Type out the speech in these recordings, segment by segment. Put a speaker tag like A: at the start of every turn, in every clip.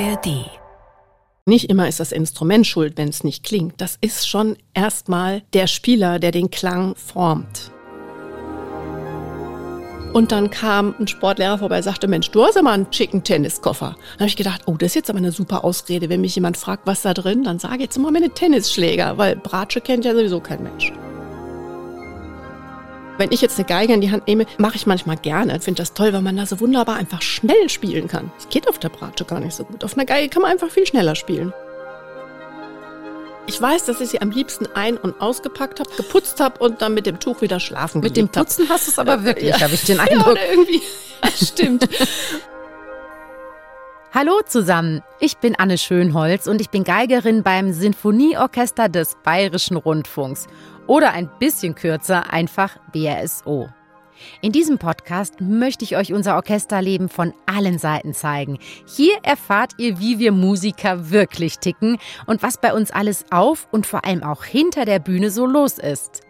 A: ARD. Nicht immer ist das Instrument schuld, wenn es nicht klingt. Das ist schon erstmal der Spieler, der den Klang formt. Und dann kam ein Sportlehrer vorbei und sagte, Mensch, du hast aber einen schicken Tenniskoffer. Dann habe ich gedacht, oh, das ist jetzt aber eine super Ausrede. Wenn mich jemand fragt, was da drin, dann sage ich jetzt immer meine Tennisschläger, weil Bratsche kennt ja sowieso kein Mensch. Wenn ich jetzt eine Geige in die Hand nehme, mache ich manchmal gerne. Ich finde das toll, weil man da so wunderbar einfach schnell spielen kann. Das geht auf der Bratsche gar nicht so gut. Auf einer Geige kann man einfach viel schneller spielen. Ich weiß, dass ich sie am liebsten ein- und ausgepackt habe, geputzt habe und dann mit dem Tuch wieder schlafen
B: Mit dem Putzen
A: hab.
B: hast du es aber wirklich,
A: ja.
B: habe ich den
A: Ja,
B: Eindruck.
A: oder irgendwie. Ja, stimmt.
B: Hallo zusammen, ich bin Anne Schönholz und ich bin Geigerin beim Sinfonieorchester des Bayerischen Rundfunks oder ein bisschen kürzer einfach BRSO. In diesem Podcast möchte ich euch unser Orchesterleben von allen Seiten zeigen. Hier erfahrt ihr, wie wir Musiker wirklich ticken und was bei uns alles auf und vor allem auch hinter der Bühne so los ist.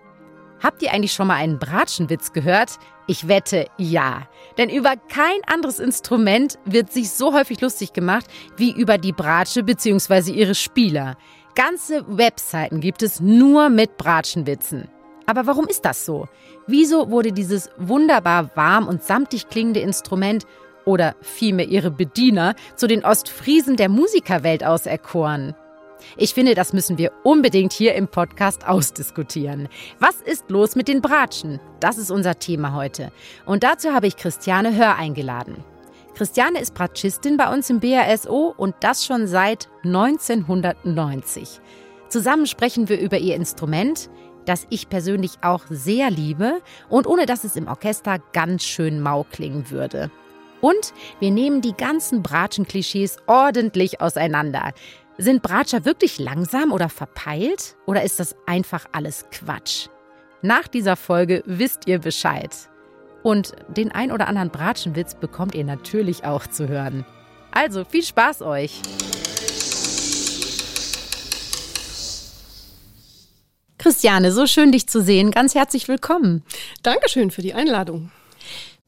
B: Habt ihr eigentlich schon mal einen Bratschenwitz gehört? Ich wette, ja. Denn über kein anderes Instrument wird sich so häufig lustig gemacht wie über die Bratsche bzw. ihre Spieler. Ganze Webseiten gibt es nur mit Bratschenwitzen. Aber warum ist das so? Wieso wurde dieses wunderbar warm und samtig klingende Instrument oder vielmehr ihre Bediener zu den Ostfriesen der Musikerwelt auserkoren? Ich finde, das müssen wir unbedingt hier im Podcast ausdiskutieren. Was ist los mit den Bratschen? Das ist unser Thema heute. Und dazu habe ich Christiane Hör eingeladen. Christiane ist Bratschistin bei uns im BASO und das schon seit 1990. Zusammen sprechen wir über ihr Instrument, das ich persönlich auch sehr liebe und ohne dass es im Orchester ganz schön mau klingen würde. Und wir nehmen die ganzen Bratschen-Klischees ordentlich auseinander. Sind Bratscher wirklich langsam oder verpeilt? Oder ist das einfach alles Quatsch? Nach dieser Folge wisst ihr Bescheid. Und den ein oder anderen Bratschenwitz bekommt ihr natürlich auch zu hören. Also viel Spaß euch! Christiane, so schön dich zu sehen. Ganz herzlich willkommen.
A: Dankeschön für die Einladung.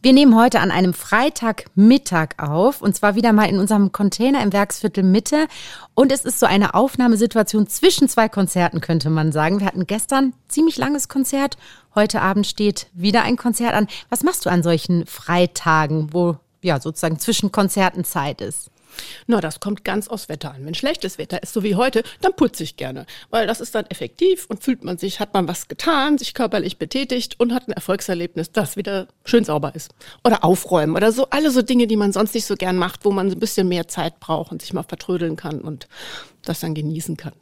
B: Wir nehmen heute an einem Freitagmittag auf und zwar wieder mal in unserem Container im Werksviertel Mitte. Und es ist so eine Aufnahmesituation zwischen zwei Konzerten, könnte man sagen. Wir hatten gestern ziemlich langes Konzert. Heute Abend steht wieder ein Konzert an. Was machst du an solchen Freitagen, wo ja sozusagen zwischen Konzerten Zeit ist?
A: Na, das kommt ganz aufs Wetter an. Wenn schlechtes Wetter ist, so wie heute, dann putze ich gerne. Weil das ist dann effektiv und fühlt man sich, hat man was getan, sich körperlich betätigt und hat ein Erfolgserlebnis, das wieder schön sauber ist. Oder aufräumen oder so, alle so Dinge, die man sonst nicht so gern macht, wo man ein bisschen mehr Zeit braucht und sich mal vertrödeln kann und das dann genießen kann.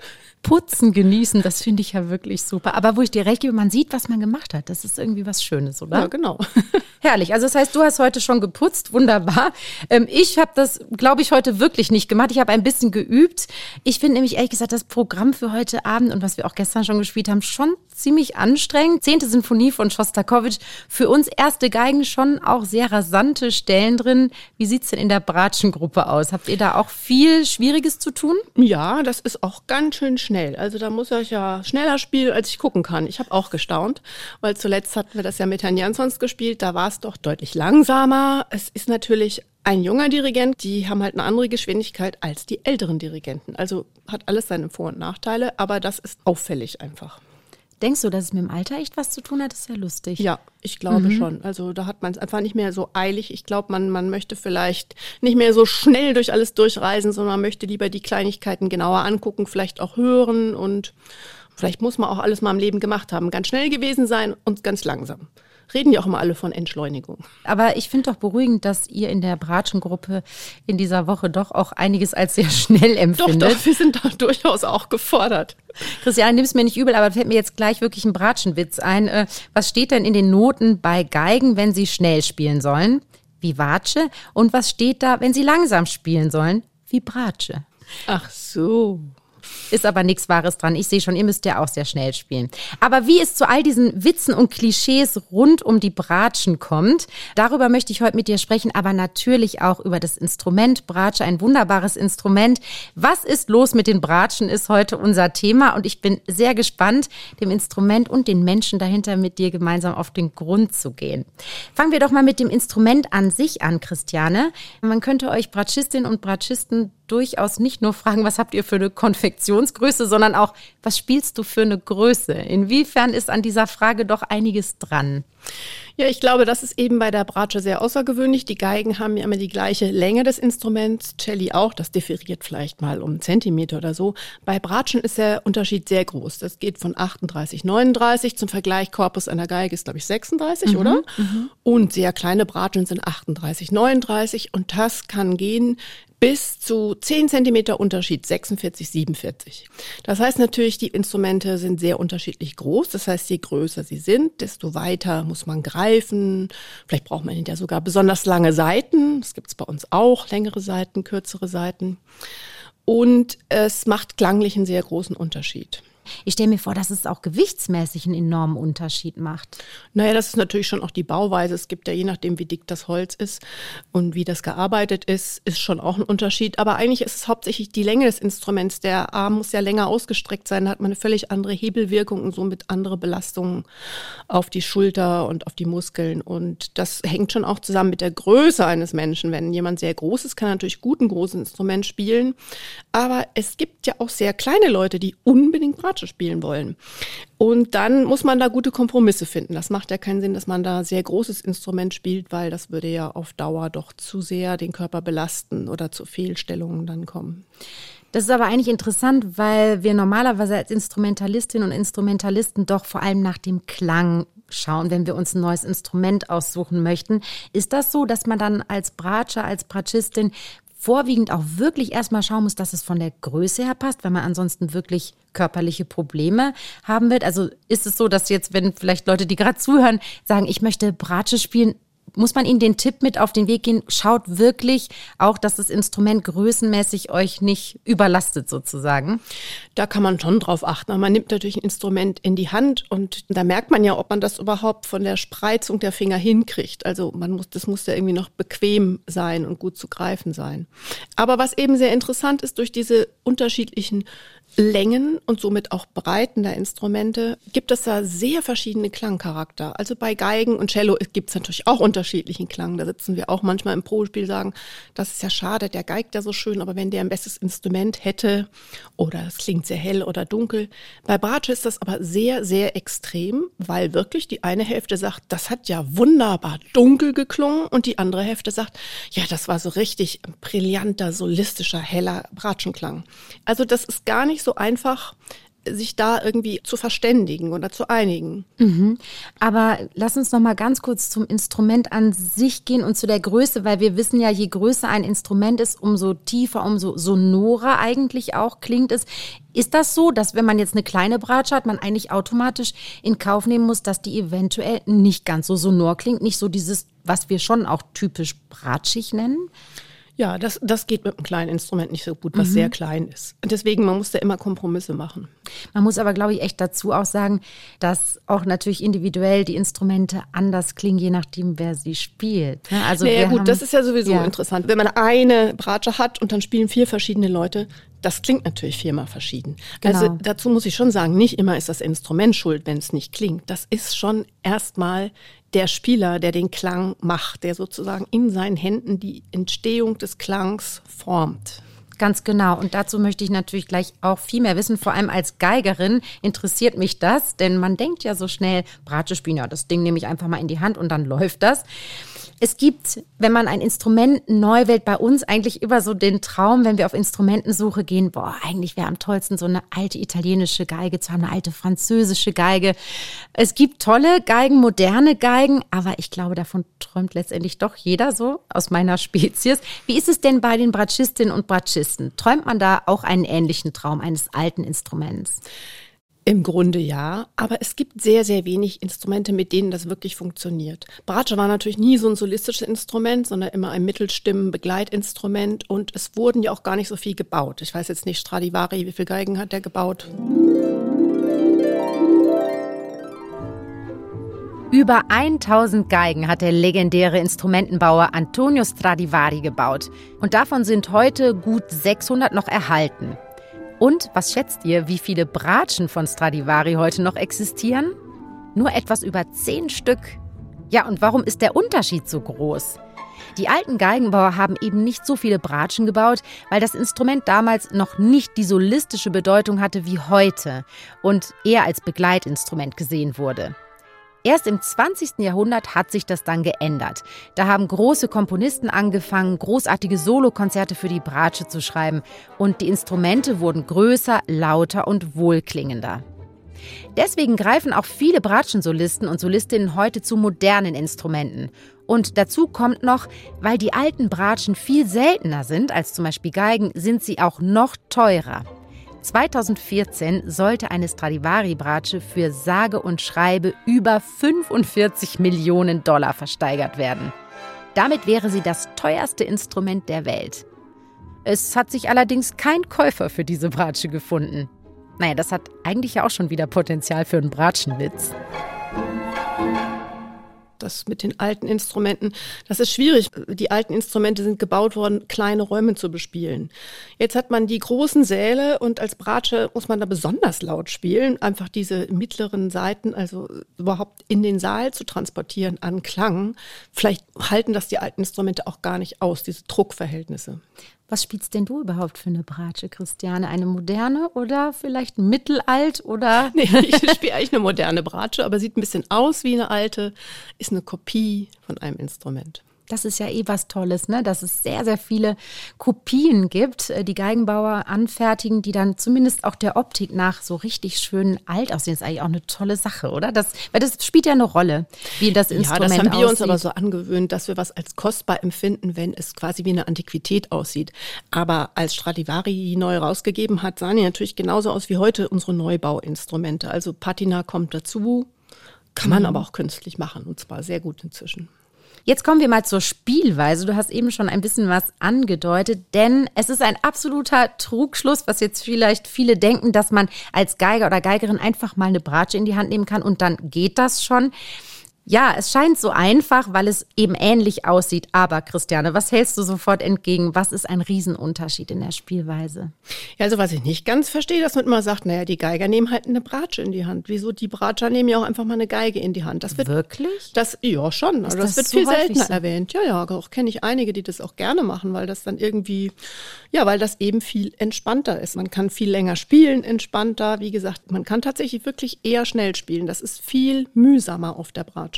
B: Putzen, genießen, das finde ich ja wirklich super. Aber wo ich dir recht gebe, man sieht, was man gemacht hat. Das ist irgendwie was Schönes, oder?
A: Ja, genau.
B: Herrlich. Also das heißt, du hast heute schon geputzt, wunderbar. Ähm, ich habe das, glaube ich, heute wirklich nicht gemacht. Ich habe ein bisschen geübt. Ich finde nämlich ehrlich gesagt das Programm für heute Abend und was wir auch gestern schon gespielt haben, schon ziemlich anstrengend. Zehnte Sinfonie von Schostakowitsch. Für uns erste Geigen schon auch sehr rasante Stellen drin. Wie sieht's denn in der Bratschengruppe aus? Habt ihr da auch viel Schwieriges zu tun?
A: Ja, das ist auch ganz schön schnell. Also da muss ich ja schneller spielen, als ich gucken kann. Ich habe auch gestaunt, weil zuletzt hatten wir das ja mit Herrn Jansons gespielt. Da war es doch deutlich langsamer. Es ist natürlich ein junger Dirigent, die haben halt eine andere Geschwindigkeit als die älteren Dirigenten. Also hat alles seine Vor- und Nachteile, aber das ist auffällig einfach.
B: Denkst du, dass es mit dem Alter echt was zu tun hat? Das ist ja lustig.
A: Ja, ich glaube schon. Also da hat man es einfach nicht mehr so eilig. Ich glaube, man, man möchte vielleicht nicht mehr so schnell durch alles durchreisen, sondern man möchte lieber die Kleinigkeiten genauer angucken, vielleicht auch hören und vielleicht muss man auch alles mal im Leben gemacht haben. Ganz schnell gewesen sein und ganz langsam. Reden ja auch immer alle von Entschleunigung.
B: Aber ich finde doch beruhigend, dass ihr in der Bratschengruppe in dieser Woche doch auch einiges als sehr schnell
A: Doch,
B: empfindet.
A: doch, wir sind da durchaus auch gefordert.
B: Christiane, nimm es mir nicht übel, aber fällt mir jetzt gleich wirklich ein Bratschenwitz ein. Äh, Was steht denn in den Noten bei Geigen, wenn sie schnell spielen sollen? Vivace. Und was steht da, wenn sie langsam spielen sollen? Vibrace.
A: Ach so.
B: Ist aber nichts Wahres dran. Ich sehe schon, ihr müsst ja auch sehr schnell spielen. Aber wie es zu all diesen Witzen und Klischees rund um die Bratschen kommt, darüber möchte ich heute mit dir sprechen, aber natürlich auch über das Instrument Bratsche, ein wunderbares Instrument. Was ist los mit den Bratschen, ist heute unser Thema und ich bin sehr gespannt, dem Instrument und den Menschen dahinter mit dir gemeinsam auf den Grund zu gehen. Fangen wir doch mal mit dem Instrument an sich an, Christiane. Man könnte euch Bratschistinnen und Bratschisten durchaus nicht nur fragen, was habt ihr für eine Konfektionsgröße, sondern auch, was spielst du für eine Größe? Inwiefern ist an dieser Frage doch einiges dran?
A: Ja, ich glaube, das ist eben bei der Bratsche sehr außergewöhnlich. Die Geigen haben ja immer die gleiche Länge des Instruments, Celli auch, das differiert vielleicht mal um einen Zentimeter oder so. Bei Bratschen ist der Unterschied sehr groß. Das geht von 38, 39 zum Vergleich Korpus einer Geige ist, glaube ich, 36, mhm, oder? Mhm. Und sehr kleine Bratschen sind 38, 39 und das kann gehen bis zu 10 Zentimeter Unterschied, 46, 47. Das heißt natürlich, die Instrumente sind sehr unterschiedlich groß. Das heißt, je größer sie sind, desto weiter muss man greifen. Vielleicht braucht man hinterher sogar besonders lange Seiten. Das gibt es bei uns auch, längere Seiten, kürzere Seiten. Und es macht klanglich einen sehr großen Unterschied.
B: Ich stelle mir vor, dass es auch gewichtsmäßig einen enormen Unterschied macht.
A: Naja, das ist natürlich schon auch die Bauweise. Es gibt ja je nachdem, wie dick das Holz ist und wie das gearbeitet ist, ist schon auch ein Unterschied. Aber eigentlich ist es hauptsächlich die Länge des Instruments. Der Arm muss ja länger ausgestreckt sein. Da hat man eine völlig andere Hebelwirkung und somit andere Belastungen auf die Schulter und auf die Muskeln. Und das hängt schon auch zusammen mit der Größe eines Menschen. Wenn jemand sehr groß ist, kann er natürlich gut ein großes Instrument spielen. Aber es gibt ja auch sehr kleine Leute, die unbedingt Bratsche spielen wollen. Und dann muss man da gute Kompromisse finden. Das macht ja keinen Sinn, dass man da sehr großes Instrument spielt, weil das würde ja auf Dauer doch zu sehr den Körper belasten oder zu Fehlstellungen dann kommen.
B: Das ist aber eigentlich interessant, weil wir normalerweise als Instrumentalistinnen und Instrumentalisten doch vor allem nach dem Klang schauen, wenn wir uns ein neues Instrument aussuchen möchten. Ist das so, dass man dann als Bratscher, als Bratschistin vorwiegend auch wirklich erstmal schauen muss, dass es von der Größe her passt, weil man ansonsten wirklich körperliche Probleme haben wird. Also ist es so, dass jetzt, wenn vielleicht Leute, die gerade zuhören, sagen, ich möchte Bratsche spielen, muss man Ihnen den Tipp mit auf den Weg gehen, schaut wirklich auch, dass das Instrument größenmäßig euch nicht überlastet sozusagen?
A: Da kann man schon drauf achten. Man nimmt natürlich ein Instrument in die Hand und da merkt man ja, ob man das überhaupt von der Spreizung der Finger hinkriegt. Also man muss, das muss ja irgendwie noch bequem sein und gut zu greifen sein. Aber was eben sehr interessant ist, durch diese unterschiedlichen Längen und somit auch Breiten der Instrumente gibt es da sehr verschiedene Klangcharakter. Also bei Geigen und Cello gibt es natürlich auch unterschiedlichen Klang. Da sitzen wir auch manchmal im Probespiel sagen, das ist ja schade, der geigt ja so schön, aber wenn der ein bestes Instrument hätte oder es klingt sehr hell oder dunkel. Bei Bratsche ist das aber sehr, sehr extrem, weil wirklich die eine Hälfte sagt, das hat ja wunderbar dunkel geklungen und die andere Hälfte sagt, ja, das war so richtig brillanter, solistischer, heller Bratschenklang. Also das ist gar nicht so einfach, sich da irgendwie zu verständigen oder zu einigen.
B: Mhm. Aber lass uns noch mal ganz kurz zum Instrument an sich gehen und zu der Größe, weil wir wissen ja, je größer ein Instrument ist, umso tiefer, umso sonorer eigentlich auch klingt es. Ist das so, dass wenn man jetzt eine kleine Bratsche hat, man eigentlich automatisch in Kauf nehmen muss, dass die eventuell nicht ganz so sonor klingt, nicht so dieses, was wir schon auch typisch bratschig nennen?
A: Ja, das, das geht mit einem kleinen Instrument nicht so gut, was mhm. sehr klein ist. Und deswegen, man muss da immer Kompromisse machen.
B: Man muss aber, glaube ich, echt dazu auch sagen, dass auch natürlich individuell die Instrumente anders klingen, je nachdem, wer sie spielt.
A: Ne? Also naja, gut, haben, das ist ja sowieso ja. interessant. Wenn man eine Bratsche hat und dann spielen vier verschiedene Leute, das klingt natürlich viermal verschieden. Genau. Also dazu muss ich schon sagen, nicht immer ist das Instrument schuld, wenn es nicht klingt. Das ist schon erstmal der Spieler, der den Klang macht, der sozusagen in seinen Händen die Entstehung des Klangs formt.
B: Ganz genau. Und dazu möchte ich natürlich gleich auch viel mehr wissen. Vor allem als Geigerin interessiert mich das, denn man denkt ja so schnell, Bratsche das Ding nehme ich einfach mal in die Hand und dann läuft das. Es gibt, wenn man ein Instrument neu wählt, bei uns eigentlich immer so den Traum, wenn wir auf Instrumentensuche gehen, boah, eigentlich wäre am tollsten so eine alte italienische Geige haben, eine alte französische Geige. Es gibt tolle Geigen, moderne Geigen, aber ich glaube, davon träumt letztendlich doch jeder so aus meiner Spezies. Wie ist es denn bei den Bratschistinnen und Bratschisten? Träumt man da auch einen ähnlichen Traum eines alten Instruments?
A: Im Grunde ja, aber es gibt sehr, sehr wenig Instrumente, mit denen das wirklich funktioniert. Bratsche war natürlich nie so ein solistisches Instrument, sondern immer ein Mittelstimmen-Begleitinstrument und es wurden ja auch gar nicht so viel gebaut. Ich weiß jetzt nicht, Stradivari, wie viele Geigen hat der gebaut?
B: Über 1000 Geigen hat der legendäre Instrumentenbauer Antonio Stradivari gebaut. Und davon sind heute gut 600 noch erhalten. Und was schätzt ihr, wie viele Bratschen von Stradivari heute noch existieren? Nur etwas über zehn Stück. Ja, und warum ist der Unterschied so groß? Die alten Geigenbauer haben eben nicht so viele Bratschen gebaut, weil das Instrument damals noch nicht die solistische Bedeutung hatte wie heute und eher als Begleitinstrument gesehen wurde. Erst im 20. Jahrhundert hat sich das dann geändert. Da haben große Komponisten angefangen, großartige Solokonzerte für die Bratsche zu schreiben und die Instrumente wurden größer, lauter und wohlklingender. Deswegen greifen auch viele Bratschensolisten und Solistinnen heute zu modernen Instrumenten. Und dazu kommt noch, weil die alten Bratschen viel seltener sind als zum Beispiel Geigen, sind sie auch noch teurer. 2014 sollte eine Stradivari-Bratsche für sage und schreibe über 45 Millionen Dollar versteigert werden. Damit wäre sie das teuerste Instrument der Welt. Es hat sich allerdings kein Käufer für diese Bratsche gefunden. Naja, das hat eigentlich ja auch schon wieder Potenzial für einen Bratschenwitz
A: das mit den alten Instrumenten, das ist schwierig. Die alten Instrumente sind gebaut worden, kleine Räume zu bespielen. Jetzt hat man die großen Säle und als Bratsche muss man da besonders laut spielen, einfach diese mittleren Seiten, also überhaupt in den Saal zu transportieren an Klang. Vielleicht halten das die alten Instrumente auch gar nicht aus, diese Druckverhältnisse.
B: Was spielst denn du überhaupt für eine Bratsche, Christiane? Eine moderne oder vielleicht mittelalt oder?
A: Nee, ich spiele eigentlich eine moderne Bratsche, aber sieht ein bisschen aus wie eine alte, ist eine Kopie von einem Instrument.
B: Das ist ja eh was Tolles, ne? dass es sehr, sehr viele Kopien gibt, äh, die Geigenbauer anfertigen, die dann zumindest auch der Optik nach so richtig schön alt aussehen. Das ist eigentlich auch eine tolle Sache, oder? Das, weil das spielt ja eine Rolle, wie das Instrument
A: Ja, das haben wir
B: aussieht.
A: uns aber so angewöhnt, dass wir was als kostbar empfinden, wenn es quasi wie eine Antiquität aussieht. Aber als Stradivari neu rausgegeben hat, sahen die natürlich genauso aus wie heute unsere Neubauinstrumente. Also Patina kommt dazu, kann man mhm. aber auch künstlich machen und zwar sehr gut inzwischen.
B: Jetzt kommen wir mal zur Spielweise. Du hast eben schon ein bisschen was angedeutet, denn es ist ein absoluter Trugschluss, was jetzt vielleicht viele denken, dass man als Geiger oder Geigerin einfach mal eine Bratsche in die Hand nehmen kann und dann geht das schon. Ja, es scheint so einfach, weil es eben ähnlich aussieht. Aber Christiane, was hältst du sofort entgegen? Was ist ein Riesenunterschied in der Spielweise?
A: Ja, also was ich nicht ganz verstehe, dass man immer sagt, naja, die Geiger nehmen halt eine Bratsche in die Hand. Wieso die Bratscher nehmen ja auch einfach mal eine Geige in die Hand?
B: Das wird wirklich?
A: Das ja schon. Also das, das, wird so viel seltener so? erwähnt. Ja, ja, auch kenne ich einige, die das auch gerne machen, weil das dann irgendwie, ja, weil das eben viel entspannter ist. Man kann viel länger spielen, entspannter. Wie gesagt, man kann tatsächlich wirklich eher schnell spielen. Das ist viel mühsamer auf der Bratsche.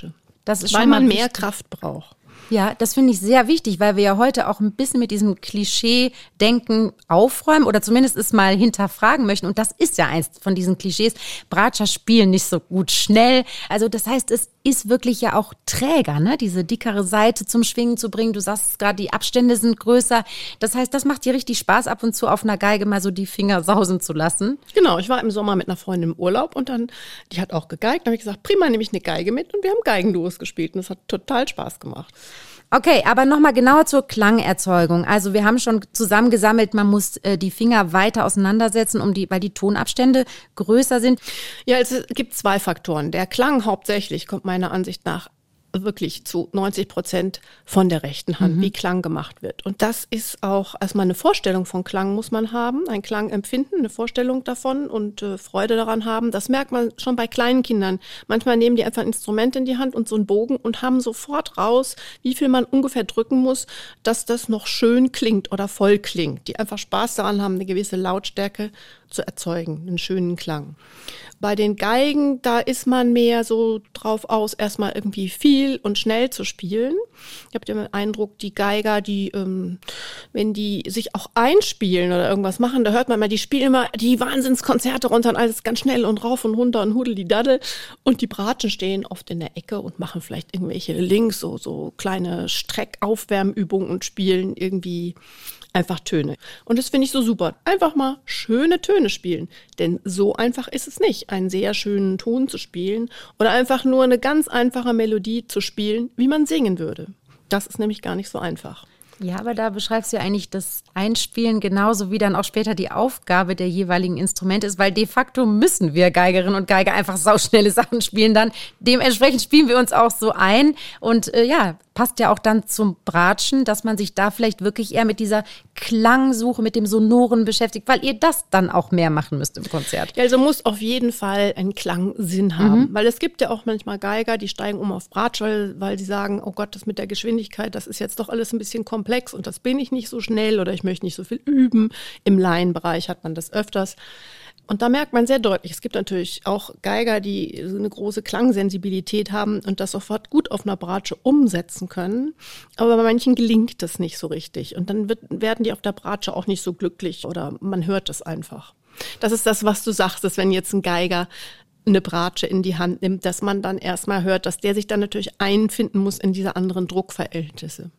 B: Das ist
A: weil man mehr Kraft braucht.
B: Ja, das finde ich sehr wichtig, weil wir ja heute auch ein bisschen mit diesem Klischee-Denken aufräumen oder zumindest es mal hinterfragen möchten. Und das ist ja eins von diesen Klischees. Bratscher spielen nicht so gut schnell. Also das heißt, es ist wirklich ja auch träger, ne? diese dickere Seite zum Schwingen zu bringen. Du sagst gerade, die Abstände sind größer. Das heißt, das macht dir richtig Spaß, ab und zu auf einer Geige mal so die Finger sausen zu lassen.
A: Genau, ich war im Sommer mit einer Freundin im Urlaub und dann, die hat auch gegeigt. Dann habe ich gesagt, prima, nehme ich eine Geige mit und wir haben Geigenduos gespielt und das hat total Spaß gemacht.
B: Okay, aber nochmal genauer zur Klangerzeugung. Also wir haben schon zusammengesammelt, man muss äh, die Finger weiter auseinandersetzen, um die, weil die Tonabstände größer sind.
A: Ja, es gibt zwei Faktoren. Der Klang hauptsächlich kommt meiner Ansicht nach wirklich zu 90 Prozent von der rechten Hand, mhm. wie Klang gemacht wird. Und das ist auch erstmal eine Vorstellung von Klang muss man haben, ein Klangempfinden, eine Vorstellung davon und äh, Freude daran haben. Das merkt man schon bei kleinen Kindern. Manchmal nehmen die einfach ein Instrument in die Hand und so einen Bogen und haben sofort raus, wie viel man ungefähr drücken muss, dass das noch schön klingt oder voll klingt. Die einfach Spaß daran haben, eine gewisse Lautstärke zu erzeugen, einen schönen Klang. Bei den Geigen, da ist man mehr so drauf aus, erstmal irgendwie viel und schnell zu spielen. Ich habe den Eindruck, die Geiger, die, ähm, wenn die sich auch einspielen oder irgendwas machen, da hört man mal, die spielen immer die Wahnsinnskonzerte runter und alles ganz schnell und rauf und runter und hudel die Daddel. Und die Bratschen stehen oft in der Ecke und machen vielleicht irgendwelche Links, so, so kleine Streckaufwärmübungen und spielen irgendwie einfach Töne. Und das finde ich so super. Einfach mal schöne Töne spielen. Denn so einfach ist es nicht, einen sehr schönen Ton zu spielen oder einfach nur eine ganz einfache Melodie zu spielen, wie man singen würde. Das ist nämlich gar nicht so einfach.
B: Ja, aber da beschreibst du ja eigentlich das Einspielen genauso wie dann auch später die Aufgabe der jeweiligen Instrumente ist, weil de facto müssen wir Geigerinnen und Geiger einfach sauschnelle Sachen spielen dann. Dementsprechend spielen wir uns auch so ein und äh, ja, passt ja auch dann zum Bratschen, dass man sich da vielleicht wirklich eher mit dieser Klangsuche, mit dem Sonoren beschäftigt, weil ihr das dann auch mehr machen müsst im Konzert.
A: Ja, also muss auf jeden Fall einen Klangsinn haben, mhm. weil es gibt ja auch manchmal Geiger, die steigen um auf Bratsch, weil, weil sie sagen, oh Gott, das mit der Geschwindigkeit, das ist jetzt doch alles ein bisschen komplex und das bin ich nicht so schnell oder ich möchte nicht so viel üben. Im Laienbereich hat man das öfters. Und da merkt man sehr deutlich, es gibt natürlich auch Geiger, die so eine große Klangsensibilität haben und das sofort gut auf einer Bratsche umsetzen können. Aber bei manchen gelingt das nicht so richtig. Und dann wird, werden die auf der Bratsche auch nicht so glücklich oder man hört es einfach. Das ist das, was du sagst, dass wenn jetzt ein Geiger eine Bratsche in die Hand nimmt, dass man dann erstmal hört, dass der sich dann natürlich einfinden muss in diese anderen Druckverhältnisse.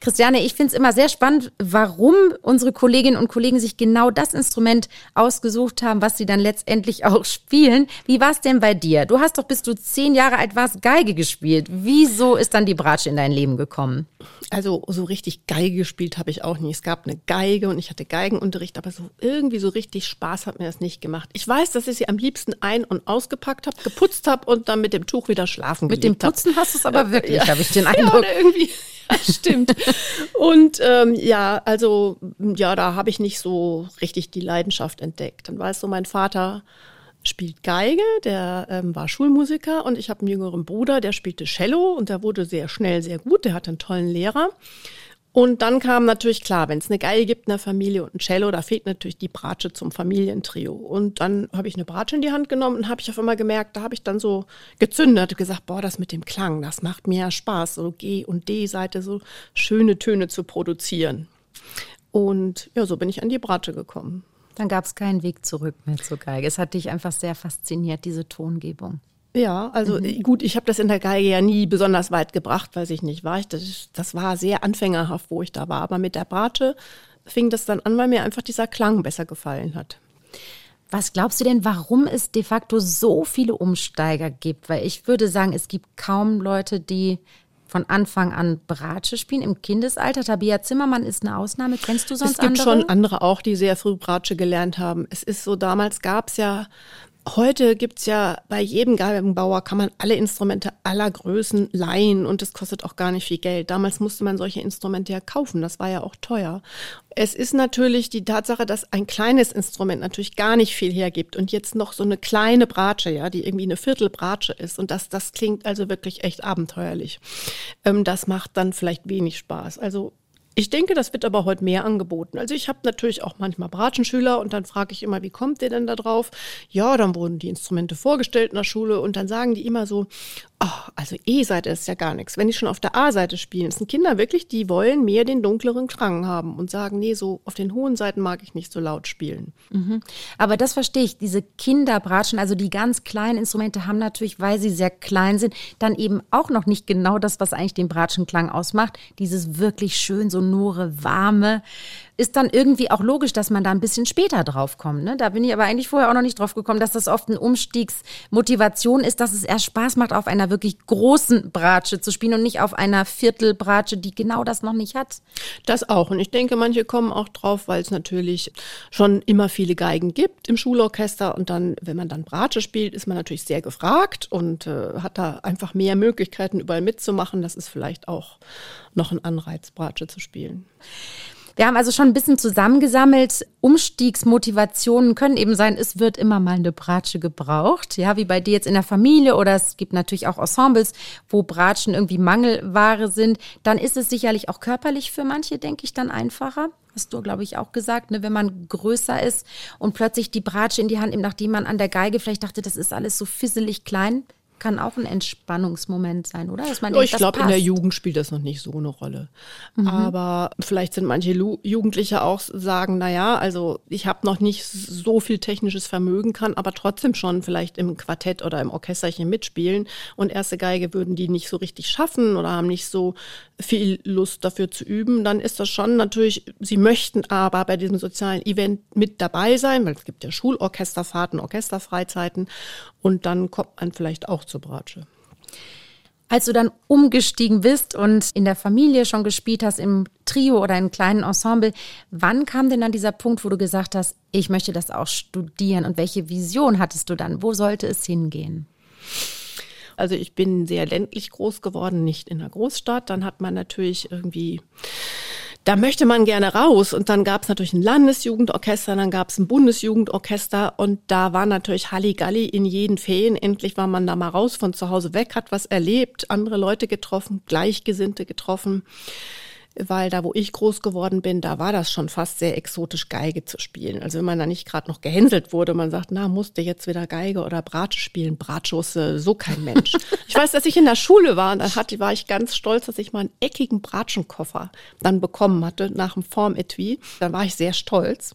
B: Christiane, ich finde es immer sehr spannend, warum unsere Kolleginnen und Kollegen sich genau das Instrument ausgesucht haben, was sie dann letztendlich auch spielen. Wie war es denn bei dir? Du hast doch, bis du zehn Jahre alt warst, Geige gespielt. Wieso ist dann die Bratsche in dein Leben gekommen?
A: Also so richtig Geige gespielt habe ich auch nie. Es gab eine Geige und ich hatte Geigenunterricht, aber so irgendwie so richtig Spaß hat mir das nicht gemacht. Ich weiß, dass ich sie am liebsten ein- und ausgepackt habe, geputzt habe und dann mit dem Tuch wieder schlafen
B: Mit dem Putzen hab. hast du es aber wirklich, ja. habe ich den
A: Eindruck. Ja, irgendwie stimmt. Und ähm, ja, also ja, da habe ich nicht so richtig die Leidenschaft entdeckt. Dann war es so, mein Vater spielt Geige, der ähm, war Schulmusiker und ich habe einen jüngeren Bruder, der spielte Cello und der wurde sehr schnell sehr gut, der hatte einen tollen Lehrer. Und dann kam natürlich klar, wenn es eine Geige gibt in der Familie und ein Cello, da fehlt natürlich die Bratsche zum Familientrio. Und dann habe ich eine Bratsche in die Hand genommen und habe ich auf einmal gemerkt, da habe ich dann so gezündet, gesagt, boah, das mit dem Klang, das macht mir Spaß, so G- und D-Seite, so schöne Töne zu produzieren. Und ja, so bin ich an die Bratsche gekommen.
B: Dann gab es keinen Weg zurück mehr zur Geige. Es hat dich einfach sehr fasziniert, diese Tongebung.
A: Ja, also mhm. Äh, gut, ich habe das in der Geige ja nie besonders weit gebracht, weiß ich nicht, war ich das, das war sehr anfängerhaft, wo ich da war, aber mit der Bratsche fing das dann an, weil mir einfach dieser Klang besser gefallen hat.
B: Was glaubst du denn, warum es de facto so viele Umsteiger gibt? Weil ich würde sagen, es gibt kaum Leute, die von Anfang an Bratsche spielen im Kindesalter. Tabia Zimmermann ist eine Ausnahme. Kennst du sonst
A: andere? Es gibt
B: andere?
A: schon andere auch, die sehr früh Bratsche gelernt haben. Es ist so, damals gab es ja Heute gibt's ja bei jedem Geigenbauer kann man alle Instrumente aller Größen leihen und das kostet auch gar nicht viel Geld. Damals musste man solche Instrumente ja kaufen, das war ja auch teuer. Es ist natürlich die Tatsache, dass ein kleines Instrument natürlich gar nicht viel hergibt und jetzt noch so eine kleine Bratsche, ja, die irgendwie eine Viertelbratsche ist und das, das klingt also wirklich echt abenteuerlich. Ähm, das macht dann vielleicht wenig Spaß. Also ich denke, das wird aber heute mehr angeboten. Also ich habe natürlich auch manchmal Bratschenschüler und dann frage ich immer, wie kommt der denn da drauf? Ja, dann wurden die Instrumente vorgestellt in der Schule und dann sagen die immer so, oh, also E-Seite ist ja gar nichts. Wenn die schon auf der A-Seite spielen, das sind Kinder wirklich, die wollen mehr den dunkleren Klang haben und sagen, nee, so auf den hohen Seiten mag ich nicht so laut spielen.
B: Mhm. Aber das verstehe ich. Diese Kinderbratschen, also die ganz kleinen Instrumente haben natürlich, weil sie sehr klein sind, dann eben auch noch nicht genau das, was eigentlich den Bratschenklang ausmacht. Dieses wirklich schön sonore, warme ist dann irgendwie auch logisch, dass man da ein bisschen später drauf kommt. Ne? Da bin ich aber eigentlich vorher auch noch nicht drauf gekommen, dass das oft eine Umstiegsmotivation ist, dass es erst Spaß macht, auf einer wirklich großen Bratsche zu spielen und nicht auf einer Viertelbratsche, die genau das noch nicht hat.
A: Das auch. Und ich denke, manche kommen auch drauf, weil es natürlich schon immer viele Geigen gibt im Schulorchester. Und dann, wenn man dann Bratsche spielt, ist man natürlich sehr gefragt und äh, hat da einfach mehr Möglichkeiten, überall mitzumachen. Das ist vielleicht auch noch ein Anreiz, Bratsche zu spielen.
B: Wir haben also schon ein bisschen zusammengesammelt. Umstiegsmotivationen können eben sein, es wird immer mal eine Bratsche gebraucht. Ja, wie bei dir jetzt in der Familie oder es gibt natürlich auch Ensembles, wo Bratschen irgendwie Mangelware sind. Dann ist es sicherlich auch körperlich für manche, denke ich, dann einfacher. Hast du, glaube ich, auch gesagt, ne, wenn man größer ist und plötzlich die Bratsche in die Hand nimmt, nachdem man an der Geige vielleicht dachte, das ist alles so fisselig klein, kann auch ein Entspannungsmoment sein, oder?
A: Dass man denkt, ich glaube, in der Jugend spielt das noch nicht so eine Rolle. Mhm. Aber vielleicht sind manche Lu Jugendliche auch sagen, na ja, also ich habe noch nicht so viel technisches Vermögen, kann aber trotzdem schon vielleicht im Quartett oder im Orchesterchen mitspielen. Und erste Geige würden die nicht so richtig schaffen oder haben nicht so viel Lust dafür zu üben. Dann ist das schon natürlich, sie möchten aber bei diesem sozialen Event mit dabei sein, weil es gibt ja Schulorchesterfahrten, Orchesterfreizeiten. Und dann kommt man vielleicht auch zur Bratsche.
B: Als du dann umgestiegen bist und in der Familie schon gespielt hast, im Trio oder im kleinen Ensemble, wann kam denn dann dieser Punkt, wo du gesagt hast, ich möchte das auch studieren? Und welche Vision hattest du dann? Wo sollte es hingehen?
A: Also ich bin sehr ländlich groß geworden, nicht in einer Großstadt. Dann hat man natürlich irgendwie da möchte man gerne raus. Und dann gab es natürlich ein Landesjugendorchester, dann gab es ein Bundesjugendorchester und da war natürlich Halligalli in jeden Ferien. Endlich war man da mal raus von zu Hause weg, hat was erlebt, andere Leute getroffen, Gleichgesinnte getroffen weil da, wo ich groß geworden bin, da war das schon fast sehr exotisch, Geige zu spielen. Also wenn man da nicht gerade noch gehänselt wurde, man sagt, na, musste jetzt wieder Geige oder Bratsche spielen. Bratschos, so kein Mensch. ich weiß, dass ich in der Schule war und da hatte, war ich ganz stolz, dass ich mal einen eckigen Bratschenkoffer dann bekommen hatte nach dem Formetui. Da war ich sehr stolz.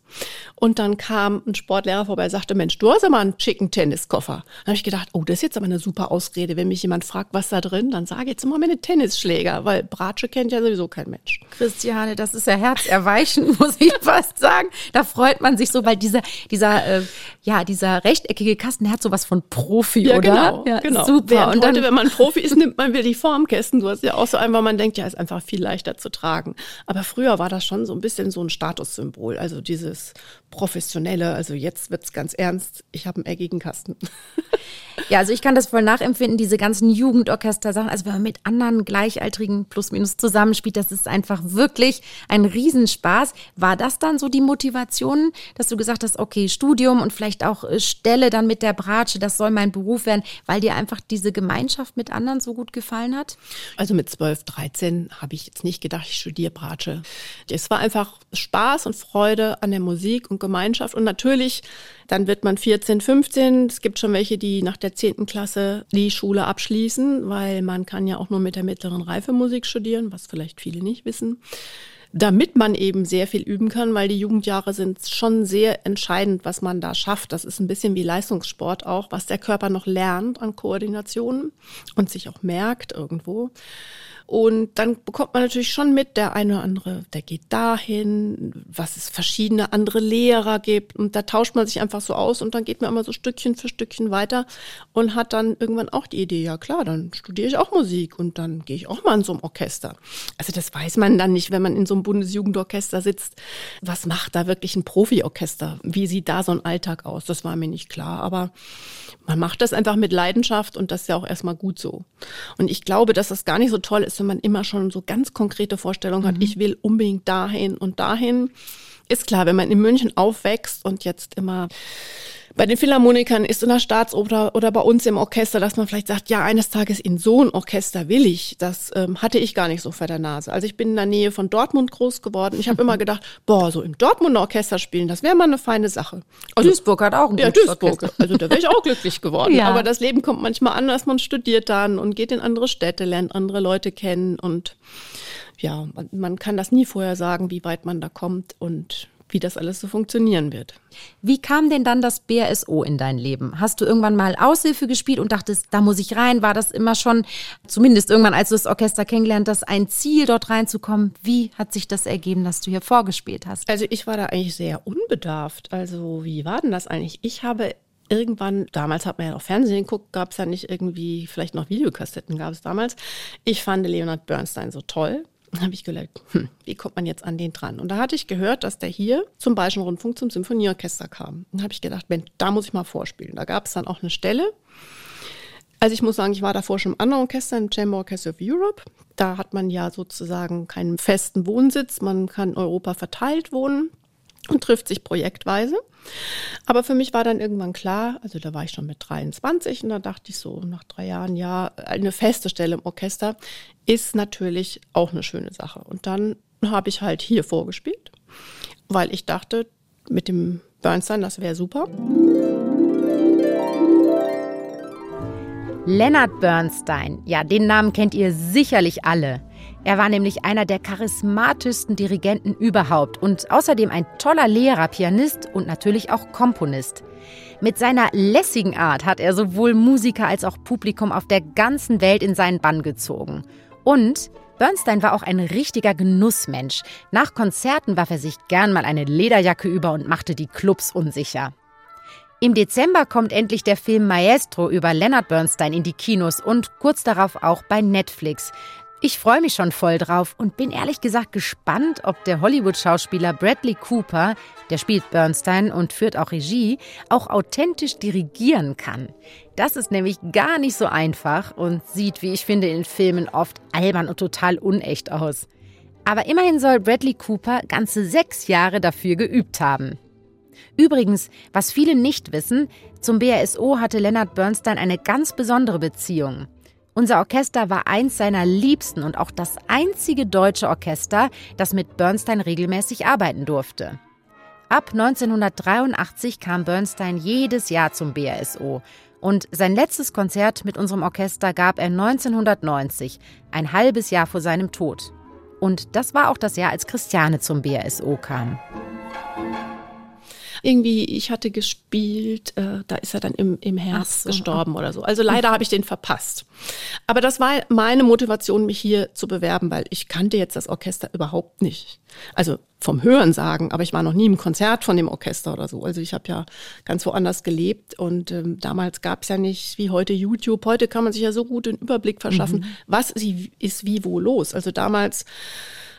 A: Und dann kam ein Sportlehrer vorbei und sagte, Mensch, du hast aber einen schicken Tenniskoffer. Dann habe ich gedacht, oh, das ist jetzt aber eine super Ausrede. Wenn mich jemand fragt, was da drin, dann sage ich jetzt immer meine Tennisschläger, weil Bratsche kennt ja sowieso kein Mensch.
B: Christiane, das ist ja herzerweichend, muss ich fast sagen. Da freut man sich so, weil dieser, dieser, äh, ja, dieser rechteckige Kasten, der hat sowas von Profi,
A: ja,
B: oder?
A: Genau, ja, genau. Super. Während und dann, heute, wenn man Profi ist, nimmt man wieder die Formkästen. Du hast ja auch so einfach, man denkt, ja, ist einfach viel leichter zu tragen. Aber früher war das schon so ein bisschen so ein Statussymbol. Also dieses professionelle, also jetzt wird's ganz ernst. Ich habe einen eckigen Kasten.
B: Ja, also ich kann das voll nachempfinden, diese ganzen Jugendorchester-Sachen. Also wenn man mit anderen Gleichaltrigen plus minus zusammenspielt, das ist einfach wirklich ein Riesenspaß. War das dann so die Motivation, dass du gesagt hast, okay, Studium und vielleicht auch äh, Stelle dann mit der Bratsche, das soll mein Beruf werden, weil dir einfach diese Gemeinschaft mit anderen so gut gefallen hat?
A: Also mit 12, 13 habe ich jetzt nicht gedacht, ich studiere Bratsche. Es war einfach Spaß und Freude an der Musik und Gemeinschaft und natürlich dann wird man 14, 15. Es gibt schon welche, die nach der 10. Klasse die Schule abschließen, weil man kann ja auch nur mit der mittleren Reife Musik studieren, was vielleicht viele nicht wissen. Damit man eben sehr viel üben kann, weil die Jugendjahre sind schon sehr entscheidend, was man da schafft. Das ist ein bisschen wie Leistungssport auch, was der Körper noch lernt an Koordinationen und sich auch merkt irgendwo. Und dann bekommt man natürlich schon mit, der eine oder andere, der geht dahin, was es verschiedene andere Lehrer gibt. Und da tauscht man sich einfach so aus und dann geht man immer so Stückchen für Stückchen weiter und hat dann irgendwann auch die Idee, ja klar, dann studiere ich auch Musik und dann gehe ich auch mal in so einem Orchester. Also das weiß man dann nicht, wenn man in so einem Bundesjugendorchester sitzt. Was macht da wirklich ein Profiorchester? Wie sieht da so ein Alltag aus? Das war mir nicht klar. Aber man macht das einfach mit Leidenschaft und das ist ja auch erstmal gut so. Und ich glaube, dass das gar nicht so toll ist, wenn man immer schon so ganz konkrete Vorstellungen hat, mhm. ich will unbedingt dahin und dahin. Ist klar, wenn man in München aufwächst und jetzt immer bei den Philharmonikern ist in der Staatsoper oder bei uns im Orchester, dass man vielleicht sagt, ja, eines Tages in so ein Orchester will ich. Das ähm, hatte ich gar nicht so vor der Nase. Also ich bin in der Nähe von Dortmund groß geworden. Ich habe immer gedacht, boah, so im Dortmunder Orchester spielen, das wäre mal eine feine Sache.
B: Also, Duisburg hat auch ein
A: Ja, Duisburg. Orchester. Also da wäre ich auch glücklich geworden. ja. Aber das Leben kommt manchmal anders. Man studiert dann und geht in andere Städte, lernt andere Leute kennen und ja, man, man kann das nie vorher sagen, wie weit man da kommt und wie das alles so funktionieren wird.
B: Wie kam denn dann das BRSO in dein Leben? Hast du irgendwann mal Aushilfe gespielt und dachtest, da muss ich rein? War das immer schon, zumindest irgendwann, als du das Orchester kennengelernt hast, ein Ziel, dort reinzukommen? Wie hat sich das ergeben, dass du hier vorgespielt hast?
A: Also ich war da eigentlich sehr unbedarft. Also wie war denn das eigentlich? Ich habe irgendwann, damals hat man ja noch Fernsehen geguckt, gab es ja nicht irgendwie, vielleicht noch Videokassetten gab es damals. Ich fand Leonard Bernstein so toll habe ich gedacht, hm, wie kommt man jetzt an den dran? Und da hatte ich gehört, dass der hier zum Bayerischen Rundfunk zum Symphonieorchester kam. Und habe ich gedacht, Mensch, da muss ich mal vorspielen. Da gab es dann auch eine Stelle. Also ich muss sagen, ich war davor schon im anderen Orchester, im Chamber Orchestra of Europe. Da hat man ja sozusagen keinen festen Wohnsitz. Man kann Europa verteilt wohnen und trifft sich projektweise. Aber für mich war dann irgendwann klar, also da war ich schon mit 23 und da dachte ich so nach drei Jahren, ja, eine feste Stelle im Orchester ist natürlich auch eine schöne Sache. Und dann habe ich halt hier vorgespielt, weil ich dachte, mit dem Bernstein, das wäre super.
B: Leonard Bernstein, ja, den Namen kennt ihr sicherlich alle. Er war nämlich einer der charismatischsten Dirigenten überhaupt und außerdem ein toller Lehrer, Pianist und natürlich auch Komponist. Mit seiner lässigen Art hat er sowohl Musiker als auch Publikum auf der ganzen Welt in seinen Bann gezogen. Und Bernstein war auch ein richtiger Genussmensch. Nach Konzerten warf er sich gern mal eine Lederjacke über und machte die Clubs unsicher. Im Dezember kommt endlich der Film Maestro über Leonard Bernstein in die Kinos und kurz darauf auch bei Netflix. Ich freue mich schon voll drauf und bin ehrlich gesagt gespannt, ob der Hollywood-Schauspieler Bradley Cooper, der spielt Bernstein und führt auch Regie, auch authentisch dirigieren kann. Das ist nämlich gar nicht so einfach und sieht, wie ich finde, in Filmen oft albern und total unecht aus. Aber immerhin soll Bradley Cooper ganze sechs Jahre dafür geübt haben. Übrigens, was viele nicht wissen, zum BRSO hatte Leonard Bernstein eine ganz besondere Beziehung. Unser Orchester war eins seiner liebsten und auch das einzige deutsche Orchester, das mit Bernstein regelmäßig arbeiten durfte. Ab 1983 kam Bernstein jedes Jahr zum BRSO und sein letztes Konzert mit unserem Orchester gab er 1990, ein halbes Jahr vor seinem Tod. Und das war auch das Jahr, als Christiane zum BRSO kam
A: irgendwie, ich hatte gespielt, äh, da ist er dann im, im Herbst so. gestorben oder so. Also leider habe ich den verpasst. Aber das war meine Motivation, mich hier zu bewerben, weil ich kannte jetzt das Orchester überhaupt nicht. Also vom Hören sagen, aber ich war noch nie im Konzert von dem Orchester oder so. Also ich habe ja ganz woanders gelebt und ähm, damals gab es ja nicht wie heute YouTube. Heute kann man sich ja so gut den Überblick verschaffen, mhm. was ist wie wo los. Also damals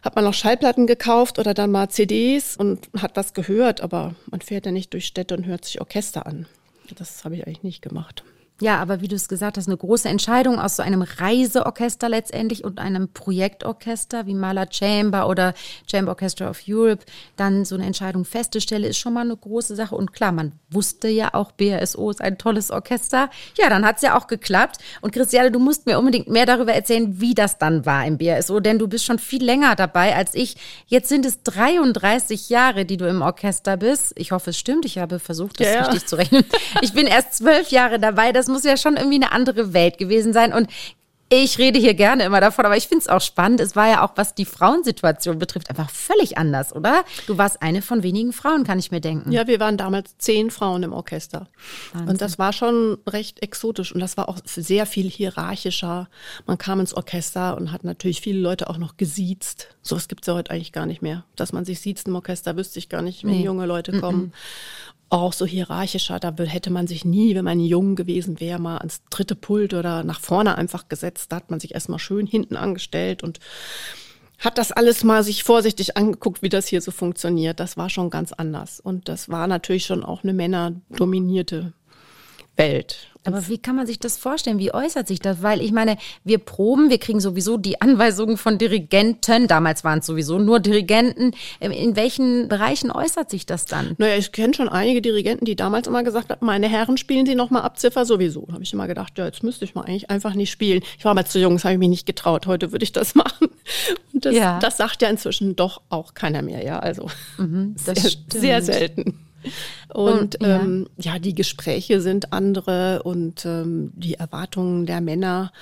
A: hat man noch Schallplatten gekauft oder dann mal CDs und hat was gehört, aber man fährt ja nicht durch Städte und hört sich Orchester an. Das habe ich eigentlich nicht gemacht.
B: Ja, aber wie du es gesagt hast, eine große Entscheidung aus so einem Reiseorchester letztendlich und einem Projektorchester wie Mahler Chamber oder Chamber Orchestra of Europe, dann so eine Entscheidung festzustellen, ist schon mal eine große Sache. Und klar, man wusste ja auch, BRSO ist ein tolles Orchester. Ja, dann hat es ja auch geklappt. Und Christiane, du musst mir unbedingt mehr darüber erzählen, wie das dann war im BRSO, denn du bist schon viel länger dabei als ich. Jetzt sind es 33 Jahre, die du im Orchester bist. Ich hoffe, es stimmt. Ich habe versucht, das ja, richtig ja. zu rechnen. Ich bin erst zwölf Jahre dabei. Das das muss ja schon irgendwie eine andere Welt gewesen sein. Und ich rede hier gerne immer davon, aber ich finde es auch spannend. Es war ja auch, was die Frauensituation betrifft, einfach völlig anders, oder? Du warst eine von wenigen Frauen, kann ich mir denken.
A: Ja, wir waren damals zehn Frauen im Orchester. Wahnsinn. Und das war schon recht exotisch und das war auch sehr viel hierarchischer. Man kam ins Orchester und hat natürlich viele Leute auch noch gesiezt. So was gibt es ja heute eigentlich gar nicht mehr. Dass man sich sieht im Orchester, wüsste ich gar nicht, wenn nee. junge Leute kommen. Mm -mm auch so hierarchischer. Da hätte man sich nie, wenn man jung gewesen wäre, mal ans dritte Pult oder nach vorne einfach gesetzt. Da hat man sich erstmal schön hinten angestellt und hat das alles mal sich vorsichtig angeguckt, wie das hier so funktioniert. Das war schon ganz anders. Und das war natürlich schon auch eine männerdominierte Welt.
B: Aber wie kann man sich das vorstellen? Wie äußert sich das? Weil ich meine, wir proben, wir kriegen sowieso die Anweisungen von Dirigenten. Damals waren es sowieso nur Dirigenten. Ähm, in welchen Bereichen äußert sich das dann?
A: Naja, ich kenne schon einige Dirigenten, die damals immer gesagt haben, meine Herren spielen Sie nochmal ab Ziffer sowieso. Da habe ich immer gedacht, ja, jetzt müsste ich mal eigentlich einfach nicht spielen. Ich war mal zu jung, das habe ich mich nicht getraut. Heute würde ich das machen. Und das, ja. das sagt ja inzwischen doch auch keiner mehr, ja. Also mhm, sehr, sehr selten. Und, und ja. Ähm, ja. die Gespräche sind andere und ähm, die Erwartungen der Männer.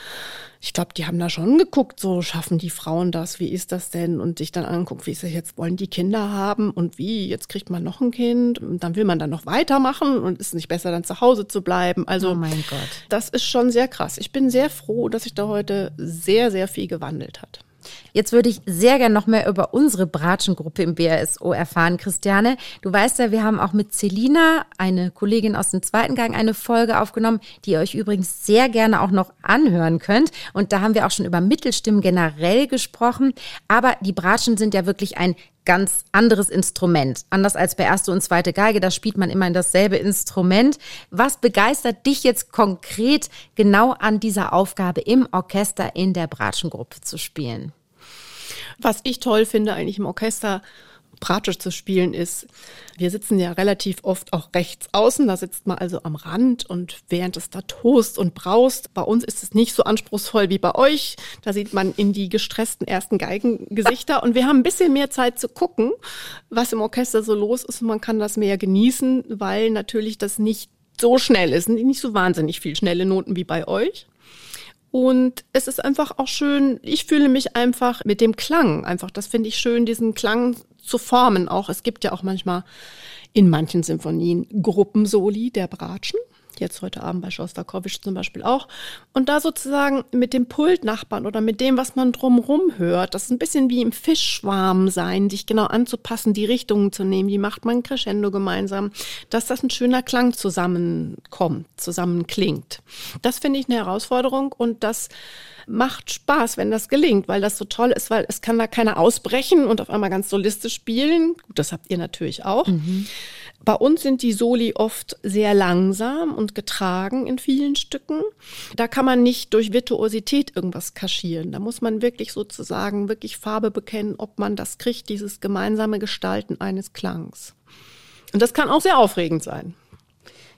A: Ich glaube, die haben da schon geguckt, so schaffen die Frauen das, wie ist das denn? Und sich dann anguckt, wie ist das jetzt, wollen die Kinder haben und wie, jetzt kriegt man noch ein Kind und dann will man dann noch weitermachen und ist nicht besser, dann zu Hause zu bleiben. Also, oh mein Gott. Das ist schon sehr krass. Ich bin sehr froh, dass sich da heute sehr, sehr viel gewandelt hat.
B: Jetzt würde ich sehr gern noch mehr über unsere Bratschengruppe im BRSO erfahren, Christiane. Du weißt ja, wir haben auch mit Celina, eine Kollegin aus dem zweiten Gang, eine Folge aufgenommen, die ihr euch übrigens sehr gerne auch noch anhören könnt. Und da haben wir auch schon über Mittelstimmen generell gesprochen. Aber die Bratschen sind ja wirklich ein ganz anderes Instrument. Anders als bei erste und zweite Geige, da spielt man immer in dasselbe Instrument. Was begeistert dich jetzt konkret genau an dieser Aufgabe im Orchester in der Bratschengruppe zu spielen?
A: Was ich toll finde eigentlich im Orchester, praktisch zu spielen ist, wir sitzen ja relativ oft auch rechts außen, da sitzt man also am Rand und während es da tost und braust, bei uns ist es nicht so anspruchsvoll wie bei euch, da sieht man in die gestressten ersten Geigengesichter. Und wir haben ein bisschen mehr Zeit zu gucken, was im Orchester so los ist. Und man kann das mehr genießen, weil natürlich das nicht so schnell ist, nicht so wahnsinnig viel schnelle Noten wie bei euch. Und es ist einfach auch schön, ich fühle mich einfach mit dem Klang, einfach, das finde ich schön, diesen Klang zu formen auch. Es gibt ja auch manchmal in manchen Symphonien Gruppensoli der Bratschen. Jetzt heute Abend bei Schostakowitsch zum Beispiel auch. Und da sozusagen mit dem Pultnachbarn oder mit dem, was man drumherum hört, das ist ein bisschen wie im Fischschwarm sein, sich genau anzupassen, die Richtungen zu nehmen. Wie macht man Crescendo gemeinsam? Dass das ein schöner Klang zusammenkommt, zusammenklingt. Das finde ich eine Herausforderung und das macht Spaß, wenn das gelingt, weil das so toll ist, weil es kann da keiner ausbrechen und auf einmal ganz solistisch spielen. Gut, das habt ihr natürlich auch. Mhm. Bei uns sind die Soli oft sehr langsam und getragen in vielen Stücken. Da kann man nicht durch Virtuosität irgendwas kaschieren. Da muss man wirklich sozusagen wirklich Farbe bekennen, ob man das kriegt, dieses gemeinsame Gestalten eines Klangs. Und das kann auch sehr aufregend sein.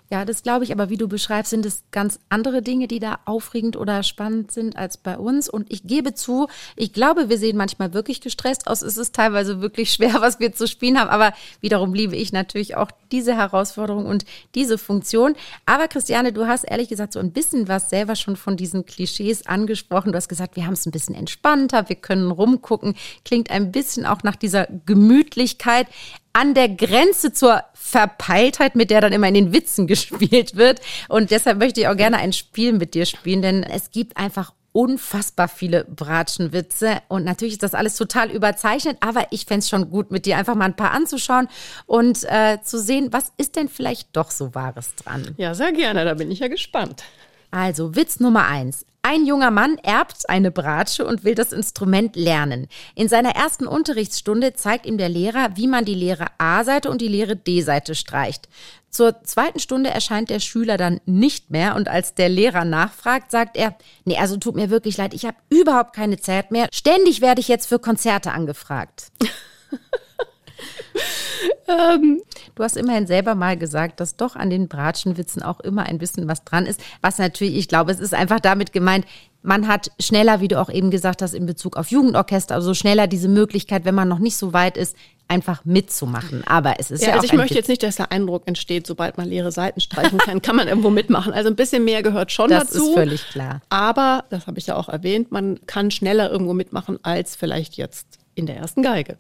B: Ja, das glaube ich, aber wie du beschreibst, sind es ganz andere Dinge, die da aufregend oder spannend sind als bei uns. Und ich gebe zu, ich glaube, wir sehen manchmal wirklich gestresst aus. Es ist teilweise wirklich schwer, was wir zu spielen haben. Aber wiederum liebe ich natürlich auch diese Herausforderung und diese Funktion. Aber Christiane, du hast ehrlich gesagt so ein bisschen was selber schon von diesen Klischees angesprochen. Du hast gesagt, wir haben es ein bisschen entspannter, wir können rumgucken. Klingt ein bisschen auch nach dieser Gemütlichkeit an der Grenze zur Verpeiltheit, mit der dann immer in den Witzen gespielt wird. Und deshalb möchte ich auch gerne ein Spiel mit dir spielen, denn es gibt einfach unfassbar viele Bratschenwitze. Und natürlich ist das alles total überzeichnet, aber ich fände es schon gut, mit dir einfach mal ein paar anzuschauen und äh, zu sehen, was ist denn vielleicht doch so Wahres dran.
A: Ja, sehr gerne, da bin ich ja gespannt.
B: Also Witz Nummer eins. Ein junger Mann erbt eine Bratsche und will das Instrument lernen. In seiner ersten Unterrichtsstunde zeigt ihm der Lehrer, wie man die leere A-Seite und die leere D-Seite streicht. Zur zweiten Stunde erscheint der Schüler dann nicht mehr und als der Lehrer nachfragt, sagt er, nee, also tut mir wirklich leid, ich habe überhaupt keine Zeit mehr. Ständig werde ich jetzt für Konzerte angefragt. ähm, du hast immerhin selber mal gesagt, dass doch an den Bratschenwitzen auch immer ein bisschen was dran ist. Was natürlich, ich glaube, es ist einfach damit gemeint, man hat schneller, wie du auch eben gesagt hast, in Bezug auf Jugendorchester, also schneller diese Möglichkeit, wenn man noch nicht so weit ist, einfach mitzumachen. Aber es ist ja, ja
A: also ich möchte Witz. jetzt nicht, dass der Eindruck entsteht, sobald man leere Seiten streichen kann, kann man irgendwo mitmachen. Also ein bisschen mehr gehört schon
B: das
A: dazu.
B: Das ist völlig klar.
A: Aber, das habe ich ja auch erwähnt, man kann schneller irgendwo mitmachen als vielleicht jetzt in der ersten Geige.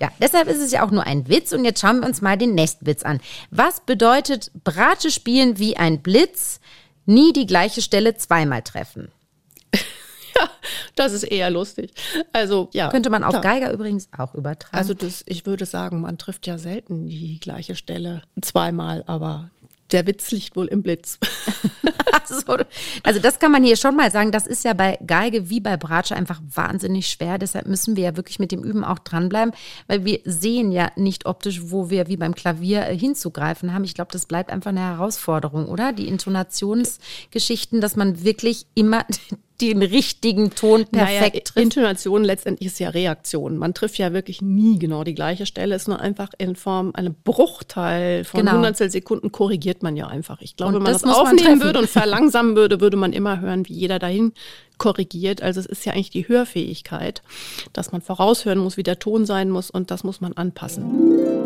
B: Ja, deshalb ist es ja auch nur ein Witz und jetzt schauen wir uns mal den nächsten Witz an. Was bedeutet Bratsche spielen wie ein Blitz, nie die gleiche Stelle zweimal treffen?
A: ja, das ist eher lustig. Also, ja.
B: Könnte man auf klar. Geiger übrigens auch übertragen.
A: Also, das, ich würde sagen, man trifft ja selten die gleiche Stelle zweimal, aber der Witz liegt wohl im Blitz.
B: also, also das kann man hier schon mal sagen. Das ist ja bei Geige wie bei Bratsche einfach wahnsinnig schwer. Deshalb müssen wir ja wirklich mit dem Üben auch dranbleiben, weil wir sehen ja nicht optisch, wo wir wie beim Klavier äh, hinzugreifen haben. Ich glaube, das bleibt einfach eine Herausforderung, oder? Die Intonationsgeschichten, dass man wirklich immer den richtigen Ton perfekt naja, trifft.
A: Intonation letztendlich ist ja Reaktion. Man trifft ja wirklich nie genau die gleiche Stelle. Es ist nur einfach in Form einem Bruchteil von genau. Hundertstel Sekunden korrigiert man ja einfach. Ich glaube, wenn man das, das aufnehmen würde und verlangsamen würde, würde man immer hören, wie jeder dahin korrigiert. Also es ist ja eigentlich die Hörfähigkeit, dass man voraushören muss, wie der Ton sein muss und das muss man anpassen.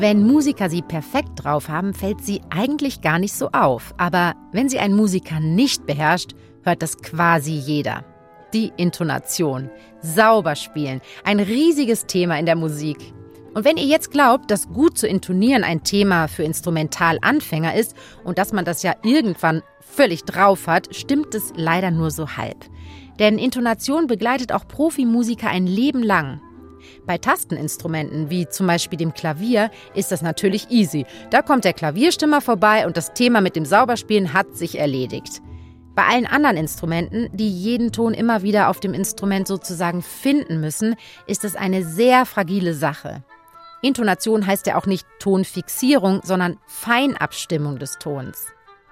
B: Wenn Musiker sie perfekt drauf haben, fällt sie eigentlich gar nicht so auf. Aber wenn sie ein Musiker nicht beherrscht, hört das quasi jeder. Die Intonation. Sauber spielen. Ein riesiges Thema in der Musik. Und wenn ihr jetzt glaubt, dass gut zu intonieren ein Thema für Instrumentalanfänger ist und dass man das ja irgendwann völlig drauf hat, stimmt es leider nur so halb. Denn Intonation begleitet auch Profimusiker ein Leben lang. Bei Tasteninstrumenten, wie zum Beispiel dem Klavier, ist das natürlich easy. Da kommt der Klavierstimmer vorbei und das Thema mit dem Sauberspielen hat sich erledigt. Bei allen anderen Instrumenten, die jeden Ton immer wieder auf dem Instrument sozusagen finden müssen, ist es eine sehr fragile Sache. Intonation heißt ja auch nicht Tonfixierung, sondern Feinabstimmung des Tons.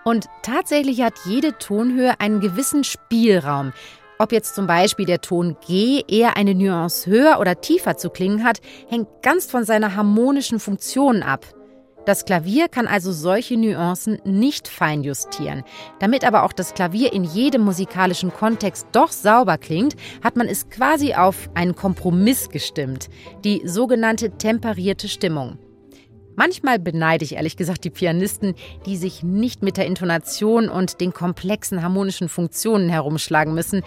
B: Und tatsächlich hat jede Tonhöhe einen gewissen Spielraum, ob jetzt zum Beispiel der Ton G eher eine Nuance höher oder tiefer zu klingen hat, hängt ganz von seiner harmonischen Funktion ab. Das Klavier kann also solche Nuancen nicht feinjustieren. Damit aber auch das Klavier in jedem musikalischen Kontext doch sauber klingt, hat man es quasi auf einen Kompromiss gestimmt, die sogenannte temperierte Stimmung. Manchmal beneide ich ehrlich gesagt die Pianisten, die sich nicht mit der Intonation und den komplexen harmonischen Funktionen herumschlagen müssen.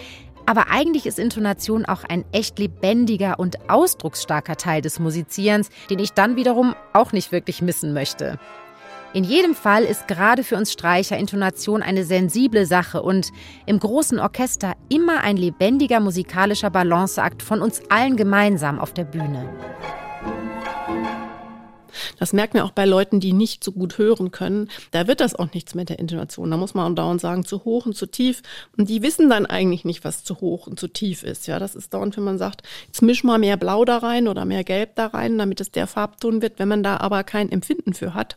B: Aber eigentlich ist Intonation auch ein echt lebendiger und ausdrucksstarker Teil des Musizierens, den ich dann wiederum auch nicht wirklich missen möchte. In jedem Fall ist gerade für uns Streicher Intonation eine sensible Sache und im großen Orchester immer ein lebendiger musikalischer Balanceakt von uns allen gemeinsam auf der Bühne.
A: Das merkt man auch bei Leuten, die nicht so gut hören können. Da wird das auch nichts mit der Intonation. Da muss man dauernd sagen, zu hoch und zu tief. Und die wissen dann eigentlich nicht, was zu hoch und zu tief ist. Ja, das ist dauernd, wenn man sagt, jetzt misch mal mehr Blau da rein oder mehr Gelb da rein, damit es der Farbton wird. Wenn man da aber kein Empfinden für hat,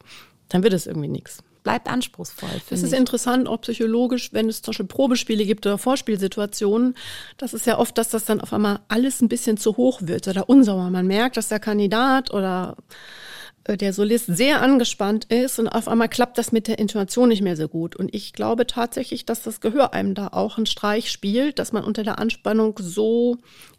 A: dann wird es irgendwie nichts
B: bleibt anspruchsvoll.
A: Das ist ich. interessant, auch psychologisch, wenn es zum Beispiel Probespiele gibt oder Vorspielsituationen. Das ist ja oft, dass das dann auf einmal alles ein bisschen zu hoch wird oder unsauber. Man merkt, dass der Kandidat oder der Solist sehr angespannt ist und auf einmal klappt das mit der Intonation nicht mehr so gut. Und ich glaube tatsächlich, dass das Gehör einem da auch einen Streich spielt, dass man unter der Anspannung so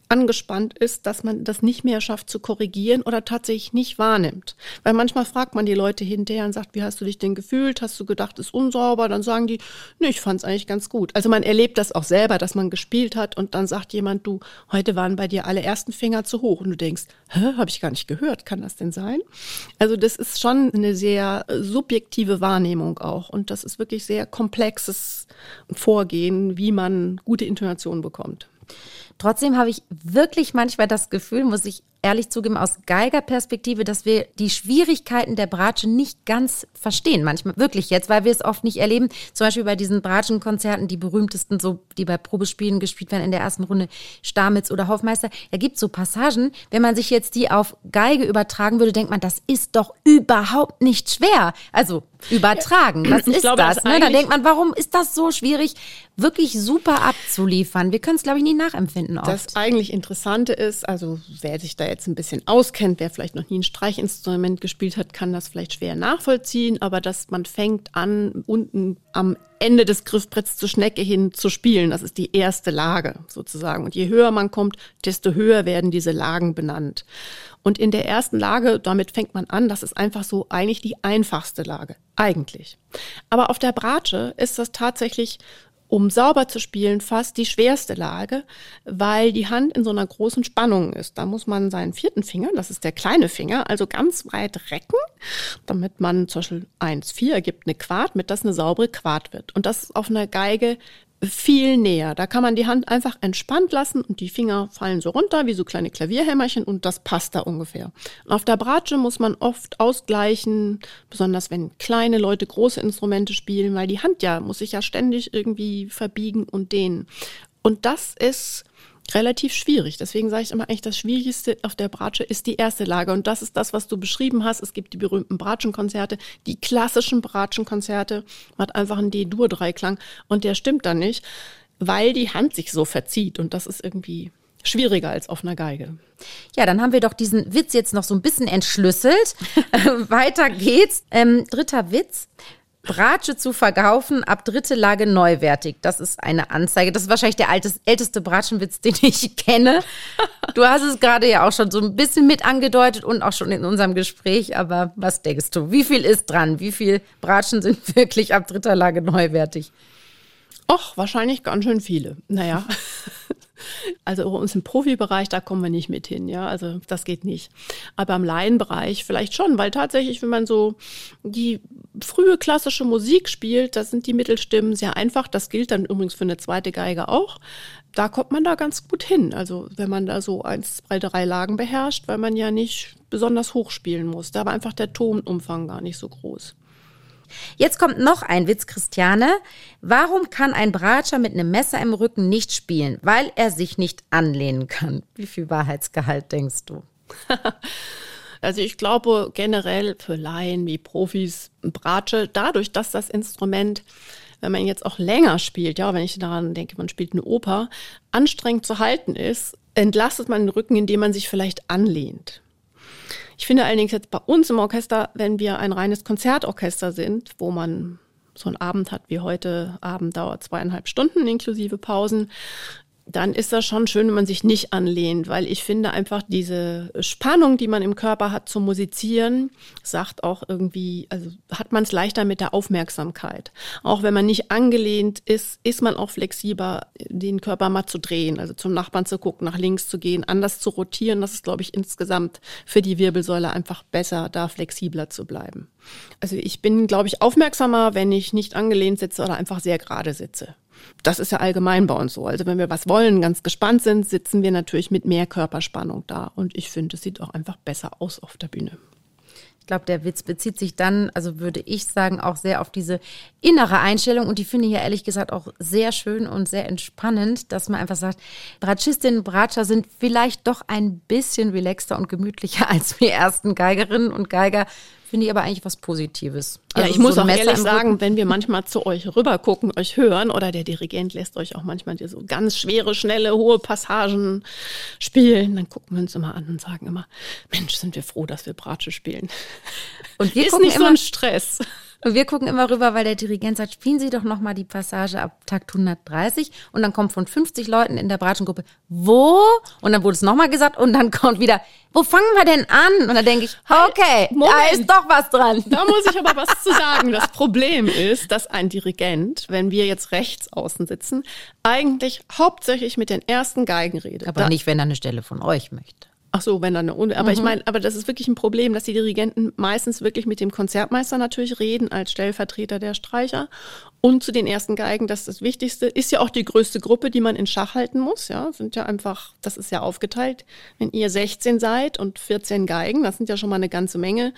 A: angespannt ist, dass man das nicht mehr schafft zu korrigieren oder tatsächlich nicht wahrnimmt. Weil manchmal fragt man die Leute hinterher und sagt, wie hast du dich denn gefühlt? Hast du gedacht, ist unsauber? Dann sagen die, nee, ich fand es eigentlich ganz gut. Also man erlebt das auch selber, dass man gespielt hat und dann sagt jemand, du, heute waren bei dir alle ersten Finger zu hoch und du denkst, hä, habe ich gar nicht gehört, kann das denn sein? Also das ist schon eine sehr subjektive Wahrnehmung auch und das ist wirklich sehr komplexes Vorgehen, wie man gute Intonation bekommt.
B: Trotzdem habe ich wirklich manchmal das Gefühl, muss ich ehrlich zugeben, aus Geigerperspektive, dass wir die Schwierigkeiten der Bratsche nicht ganz verstehen. Manchmal wirklich jetzt, weil wir es oft nicht erleben. Zum Beispiel bei diesen Bratschenkonzerten, die berühmtesten, so, die bei Probespielen gespielt werden in der ersten Runde, Stamitz oder Hofmeister. Da gibt so Passagen, wenn man sich jetzt die auf Geige übertragen würde, denkt man, das ist doch überhaupt nicht schwer. Also übertragen. Was ich ist glaube, das? Ne? Da denkt man, warum ist das so schwierig, wirklich super abzuliefern? Wir können es, glaube ich, nie nachempfinden. Oft.
A: Das eigentlich Interessante ist, also wer sich da jetzt ein bisschen auskennt, wer vielleicht noch nie ein Streichinstrument gespielt hat, kann das vielleicht schwer nachvollziehen, aber dass man fängt an, unten am Ende des Griffbretts zur Schnecke hin zu spielen. Das ist die erste Lage sozusagen. Und je höher man kommt, desto höher werden diese Lagen benannt. Und in der ersten Lage, damit fängt man an, das ist einfach so eigentlich die einfachste Lage. Eigentlich. Aber auf der Bratsche ist das tatsächlich um sauber zu spielen, fast die schwerste Lage, weil die Hand in so einer großen Spannung ist. Da muss man seinen vierten Finger, das ist der kleine Finger, also ganz weit recken, damit man zum Beispiel 1, 4 ergibt eine Quart, mit das eine saubere Quart wird. Und das ist auf einer Geige viel näher. Da kann man die Hand einfach entspannt lassen und die Finger fallen so runter wie so kleine Klavierhämmerchen und das passt da ungefähr. Und auf der Bratsche muss man oft ausgleichen, besonders wenn kleine Leute große Instrumente spielen, weil die Hand ja muss sich ja ständig irgendwie verbiegen und dehnen. Und das ist relativ schwierig. Deswegen sage ich immer eigentlich, das Schwierigste auf der Bratsche ist die erste Lage. Und das ist das, was du beschrieben hast. Es gibt die berühmten Bratschenkonzerte, die klassischen Bratschenkonzerte. Man hat einfach einen D-Dur-Dreiklang und der stimmt dann nicht, weil die Hand sich so verzieht. Und das ist irgendwie schwieriger als auf einer Geige.
B: Ja, dann haben wir doch diesen Witz jetzt noch so ein bisschen entschlüsselt. Weiter geht's. Ähm, dritter Witz. Bratsche zu verkaufen, ab dritte Lage neuwertig. Das ist eine Anzeige. Das ist wahrscheinlich der altes, älteste Bratschenwitz, den ich kenne. Du hast es gerade ja auch schon so ein bisschen mit angedeutet und auch schon in unserem Gespräch. Aber was denkst du? Wie viel ist dran? Wie viel Bratschen sind wirklich ab dritter Lage neuwertig?
A: Och, wahrscheinlich ganz schön viele. Naja. Also uns im Profibereich, da kommen wir nicht mit hin, ja. Also das geht nicht. Aber im Laienbereich vielleicht schon, weil tatsächlich, wenn man so die frühe klassische Musik spielt, da sind die Mittelstimmen sehr einfach. Das gilt dann übrigens für eine zweite Geige auch. Da kommt man da ganz gut hin. Also wenn man da so eins, zwei, drei Lagen beherrscht, weil man ja nicht besonders hoch spielen muss. Da war einfach der Tonumfang gar nicht so groß.
B: Jetzt kommt noch ein Witz, Christiane. Warum kann ein Bratscher mit einem Messer im Rücken nicht spielen? Weil er sich nicht anlehnen kann. Wie viel Wahrheitsgehalt denkst du?
A: Also ich glaube generell für Laien wie Profis Bratsche, dadurch, dass das Instrument, wenn man jetzt auch länger spielt, ja, wenn ich daran denke, man spielt eine Oper, anstrengend zu halten ist, entlastet man den Rücken, indem man sich vielleicht anlehnt. Ich finde allerdings jetzt bei uns im Orchester, wenn wir ein reines Konzertorchester sind, wo man so einen Abend hat wie heute, Abend dauert zweieinhalb Stunden inklusive Pausen, dann ist das schon schön, wenn man sich nicht anlehnt, weil ich finde einfach diese Spannung, die man im Körper hat zum Musizieren, sagt auch irgendwie, also hat man es leichter mit der Aufmerksamkeit. Auch wenn man nicht angelehnt ist, ist man auch flexibler, den Körper mal zu drehen, also zum Nachbarn zu gucken, nach links zu gehen, anders zu rotieren. Das ist, glaube ich, insgesamt für die Wirbelsäule einfach besser, da flexibler zu bleiben. Also ich bin, glaube ich, aufmerksamer, wenn ich nicht angelehnt sitze oder einfach sehr gerade sitze. Das ist ja allgemein bei uns so. Also wenn wir was wollen, ganz gespannt sind, sitzen wir natürlich mit mehr Körperspannung da. Und ich finde, es sieht auch einfach besser aus auf der Bühne.
B: Ich glaube, der Witz bezieht sich dann, also würde ich sagen, auch sehr auf diese innere Einstellung. Und die finde ich ja ehrlich gesagt auch sehr schön und sehr entspannend, dass man einfach sagt, Bratschistinnen und Bratscher sind vielleicht doch ein bisschen relaxter und gemütlicher als wir ersten Geigerinnen und Geiger Finde ich aber eigentlich was Positives.
A: Also ja, ich muss so auch ehrlich sagen, wenn wir manchmal zu euch rüber gucken, euch hören oder der Dirigent lässt euch auch manchmal so ganz schwere, schnelle, hohe Passagen spielen, dann gucken wir uns immer an und sagen immer, Mensch, sind wir froh, dass wir Bratsche spielen.
B: Und wir ist nicht so ein Stress. Und wir gucken immer rüber, weil der Dirigent sagt, spielen Sie doch nochmal die Passage ab Takt 130 und dann kommt von 50 Leuten in der Bratschengruppe, wo? Und dann wurde es nochmal gesagt und dann kommt wieder, wo fangen wir denn an? Und dann denke ich, okay, Moment, da ist doch was dran.
A: Da muss ich aber was zu sagen. Das Problem ist, dass ein Dirigent, wenn wir jetzt rechts außen sitzen, eigentlich hauptsächlich mit den ersten Geigen redet.
B: Aber da, nicht, wenn er eine Stelle von euch möchte.
A: Ach so, wenn dann eine, aber mhm. ich meine, aber das ist wirklich ein Problem, dass die Dirigenten meistens wirklich mit dem Konzertmeister natürlich reden als Stellvertreter der Streicher und zu den ersten Geigen, das ist das Wichtigste, ist ja auch die größte Gruppe, die man in Schach halten muss, ja, sind ja einfach, das ist ja aufgeteilt. Wenn ihr 16 seid und 14 Geigen, das sind ja schon mal eine ganze Menge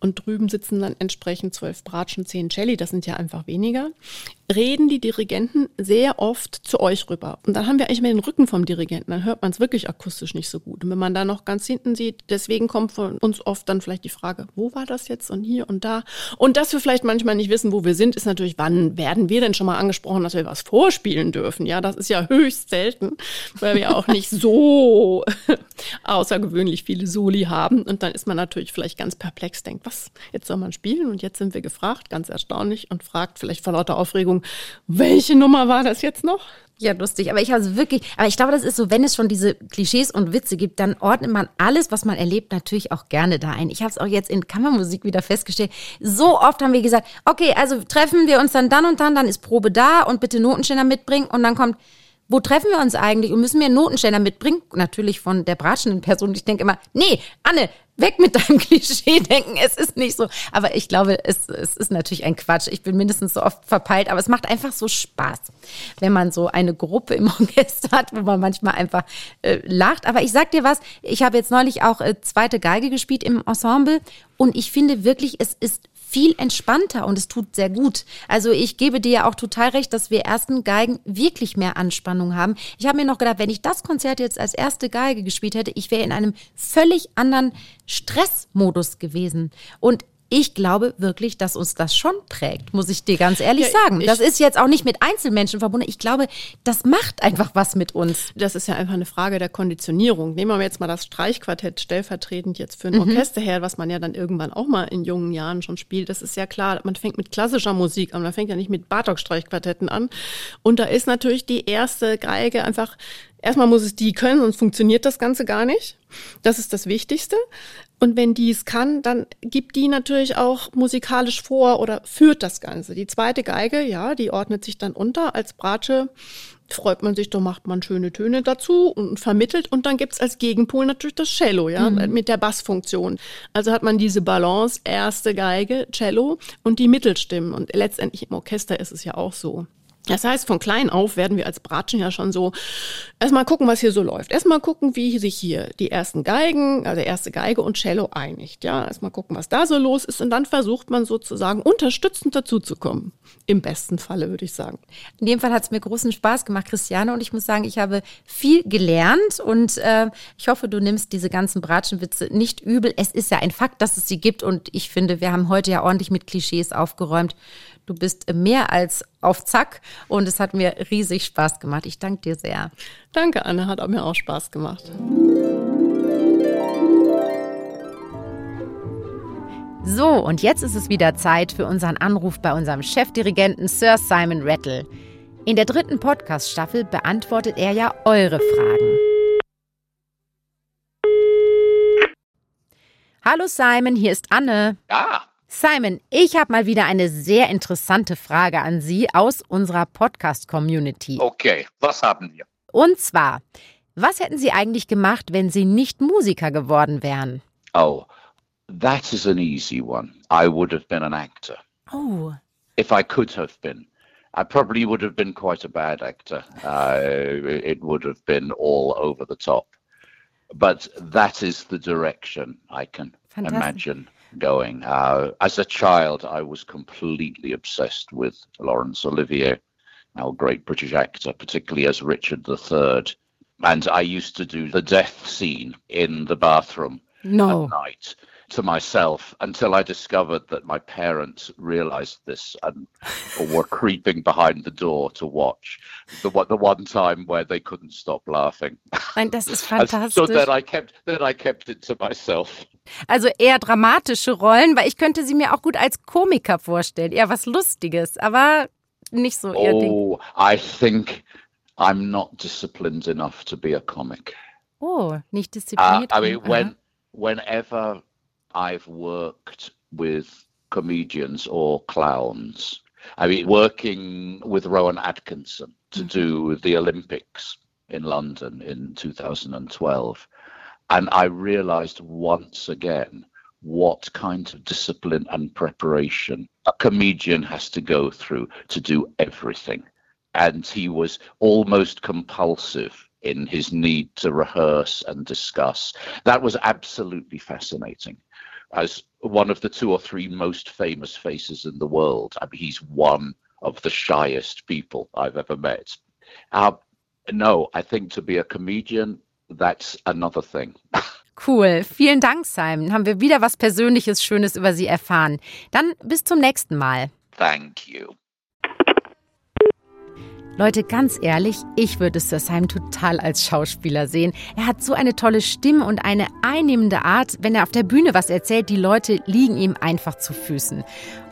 A: und drüben sitzen dann entsprechend zwölf Bratschen, zehn Celli, das sind ja einfach weniger, reden die Dirigenten sehr oft zu euch rüber. Und dann haben wir eigentlich mehr den Rücken vom Dirigenten, dann hört man es wirklich akustisch nicht so gut. Und wenn man da noch ganz hinten sieht, deswegen kommt von uns oft dann vielleicht die Frage, wo war das jetzt und hier und da? Und dass wir vielleicht manchmal nicht wissen, wo wir sind, ist natürlich, wann werden wir denn schon mal angesprochen, dass wir was vorspielen dürfen? Ja, das ist ja höchst selten, weil wir auch nicht so außergewöhnlich viele Soli haben. Und dann ist man natürlich vielleicht ganz perplex, denkt, was, jetzt soll man spielen und jetzt sind wir gefragt, ganz erstaunlich und fragt vielleicht vor lauter Aufregung, welche Nummer war das jetzt noch?
B: Ja, lustig. Aber ich habe es wirklich, aber ich glaube, das ist so, wenn es schon diese Klischees und Witze gibt, dann ordnet man alles, was man erlebt, natürlich auch gerne da ein. Ich habe es auch jetzt in Kammermusik wieder festgestellt. So oft haben wir gesagt, okay, also treffen wir uns dann dann und dann, dann ist Probe da und bitte Notenständer mitbringen und dann kommt, wo treffen wir uns eigentlich und müssen wir einen Notenständer mitbringen? Natürlich von der bratschenden Person. Ich denke immer, nee, Anne, weg mit deinem Klischee-Denken. Es ist nicht so. Aber ich glaube, es, es ist natürlich ein Quatsch. Ich bin mindestens so oft verpeilt, aber es macht einfach so Spaß, wenn man so eine Gruppe im Orchester hat, wo man manchmal einfach äh, lacht. Aber ich sag dir was, ich habe jetzt neulich auch äh, zweite Geige gespielt im Ensemble und ich finde wirklich, es ist viel entspannter und es tut sehr gut. Also ich gebe dir ja auch total recht, dass wir ersten Geigen wirklich mehr Anspannung haben. Ich habe mir noch gedacht, wenn ich das Konzert jetzt als erste Geige gespielt hätte, ich wäre in einem völlig anderen Stressmodus gewesen. Und ich glaube wirklich, dass uns das schon prägt, muss ich dir ganz ehrlich ja, sagen. Das ist jetzt auch nicht mit Einzelmenschen verbunden. Ich glaube, das macht einfach was mit uns.
A: Das ist ja einfach eine Frage der Konditionierung. Nehmen wir jetzt mal das Streichquartett stellvertretend jetzt für ein mhm. Orchester her, was man ja dann irgendwann auch mal in jungen Jahren schon spielt. Das ist ja klar, man fängt mit klassischer Musik an, man fängt ja nicht mit Bartok-Streichquartetten an. Und da ist natürlich die erste Geige einfach Erstmal muss es die können, sonst funktioniert das Ganze gar nicht. Das ist das Wichtigste. Und wenn die es kann, dann gibt die natürlich auch musikalisch vor oder führt das Ganze. Die zweite Geige, ja, die ordnet sich dann unter. Als Bratsche freut man sich, da macht man schöne Töne dazu und vermittelt. Und dann gibt's als Gegenpol natürlich das Cello, ja, mhm. mit der Bassfunktion. Also hat man diese Balance, erste Geige, Cello und die Mittelstimmen. Und letztendlich im Orchester ist es ja auch so. Das heißt, von klein auf werden wir als Bratschen ja schon so erstmal gucken, was hier so läuft. Erstmal gucken, wie sich hier die ersten Geigen, also erste Geige und Cello einigt. Ja, erstmal gucken, was da so los ist und dann versucht man sozusagen unterstützend dazuzukommen. Im besten Falle, würde ich sagen.
B: In dem Fall hat es mir großen Spaß gemacht, Christiane, und ich muss sagen, ich habe viel gelernt und äh, ich hoffe, du nimmst diese ganzen Bratschenwitze nicht übel. Es ist ja ein Fakt, dass es sie gibt und ich finde, wir haben heute ja ordentlich mit Klischees aufgeräumt. Du bist mehr als auf Zack und es hat mir riesig Spaß gemacht. Ich danke dir sehr.
A: Danke, Anne, hat auch mir auch Spaß gemacht.
B: So, und jetzt ist es wieder Zeit für unseren Anruf bei unserem Chefdirigenten Sir Simon Rattle. In der dritten Podcast-Staffel beantwortet er ja eure Fragen. Hallo Simon, hier ist Anne.
C: Ja.
B: Simon, ich habe mal wieder eine sehr interessante Frage an Sie aus unserer Podcast-Community.
C: Okay, was haben wir?
B: Und zwar, was hätten Sie eigentlich gemacht, wenn Sie nicht Musiker geworden wären?
C: Oh, that is an easy one. I would have been an actor.
B: Oh.
C: If I could have been. I probably would have been quite a bad actor. Uh, it would have been all over the top. But that is the direction I can imagine going. Uh, as a child, I was completely obsessed with Laurence Olivier, our great British actor, particularly as Richard III. And I used to do the death scene in the bathroom
B: No.
C: at night to myself until I discovered that my parents realized this and were creeping behind the door to watch the one the one time where they couldn't stop laughing.
B: Nein, das ist
C: And so
B: fantastisch.
C: then I kept then I kept it to myself.
B: Also eher dramatische Rollen, weil ich könnte sie mir auch gut als Komiker vorstellen. Eher was Lustiges, aber nicht so ihr Ding.
C: Oh, I think I'm not disciplined enough to be a comic.
B: Oh, nicht
C: Uh,
B: diszipliniert.
C: I mean, when whenever I've worked with comedians or clowns, I mean, working with Rowan Atkinson to mm-hmm. do the Olympics in London in 2012, and I realized once again what kind of discipline and preparation a comedian has to go through to do everything. And he was almost compulsive in his need to rehearse and discuss. That was absolutely fascinating. As one of the two or three most famous faces in the world, I mean, he's one of the shyest people I've ever met. Uh, no, I think to be a comedian, that's another thing.
B: Cool. Vielen Dank, Simon. Haben wir wieder was Persönliches, Schönes über Sie erfahren. Dann bis zum nächsten Mal.
C: Thank you.
B: Leute, ganz ehrlich, ich würde Simon total als Schauspieler sehen. Er hat so eine tolle Stimme und eine einnehmende Art. Wenn er auf der Bühne was erzählt, die Leute liegen ihm einfach zu Füßen.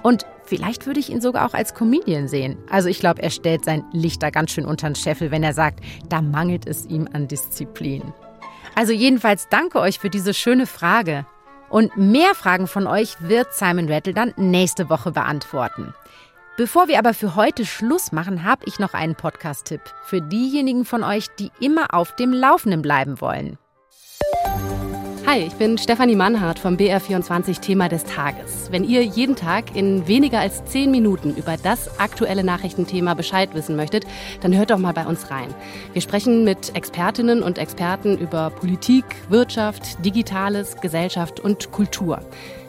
B: Und vielleicht würde ich ihn sogar auch als Comedian sehen. Also ich glaube, er stellt sein Licht da ganz schön unter den Scheffel, wenn er sagt, da mangelt es ihm an Disziplin. Also jedenfalls danke euch für diese schöne Frage. Und mehr Fragen von euch wird Simon Rattle dann nächste Woche beantworten. Bevor wir aber für heute Schluss machen, habe ich noch einen Podcast-Tipp für diejenigen von euch, die immer auf dem Laufenden bleiben wollen.
D: Hi, ich bin Stefanie Mannhardt vom BR24 Thema des Tages. Wenn ihr jeden Tag in weniger als 10 Minuten über das aktuelle Nachrichtenthema Bescheid wissen möchtet, dann hört doch mal bei uns rein. Wir sprechen mit Expertinnen und Experten über Politik, Wirtschaft, Digitales, Gesellschaft und Kultur.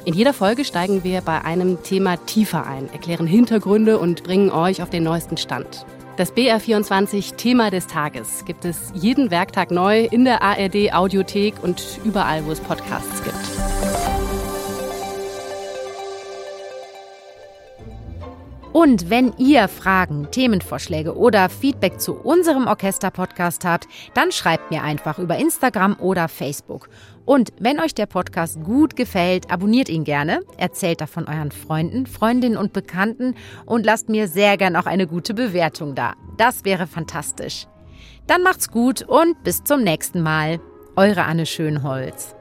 D: In jeder Folge steigen wir bei einem Thema tiefer ein, erklären Hintergründe und bringen euch auf den neuesten Stand. Das BR24 Thema des Tages gibt es jeden Werktag neu in der ARD Audiothek und überall, wo es Podcasts gibt.
B: Und wenn ihr Fragen, Themenvorschläge oder Feedback zu unserem Orchester-Podcast habt, dann schreibt mir einfach über Instagram oder Facebook. Und wenn euch der Podcast gut gefällt, abonniert ihn gerne, erzählt davon euren Freunden, Freundinnen und Bekannten und lasst mir sehr gern auch eine gute Bewertung da. Das wäre fantastisch. Dann macht's gut und bis zum nächsten Mal. Eure Anne Schönholz.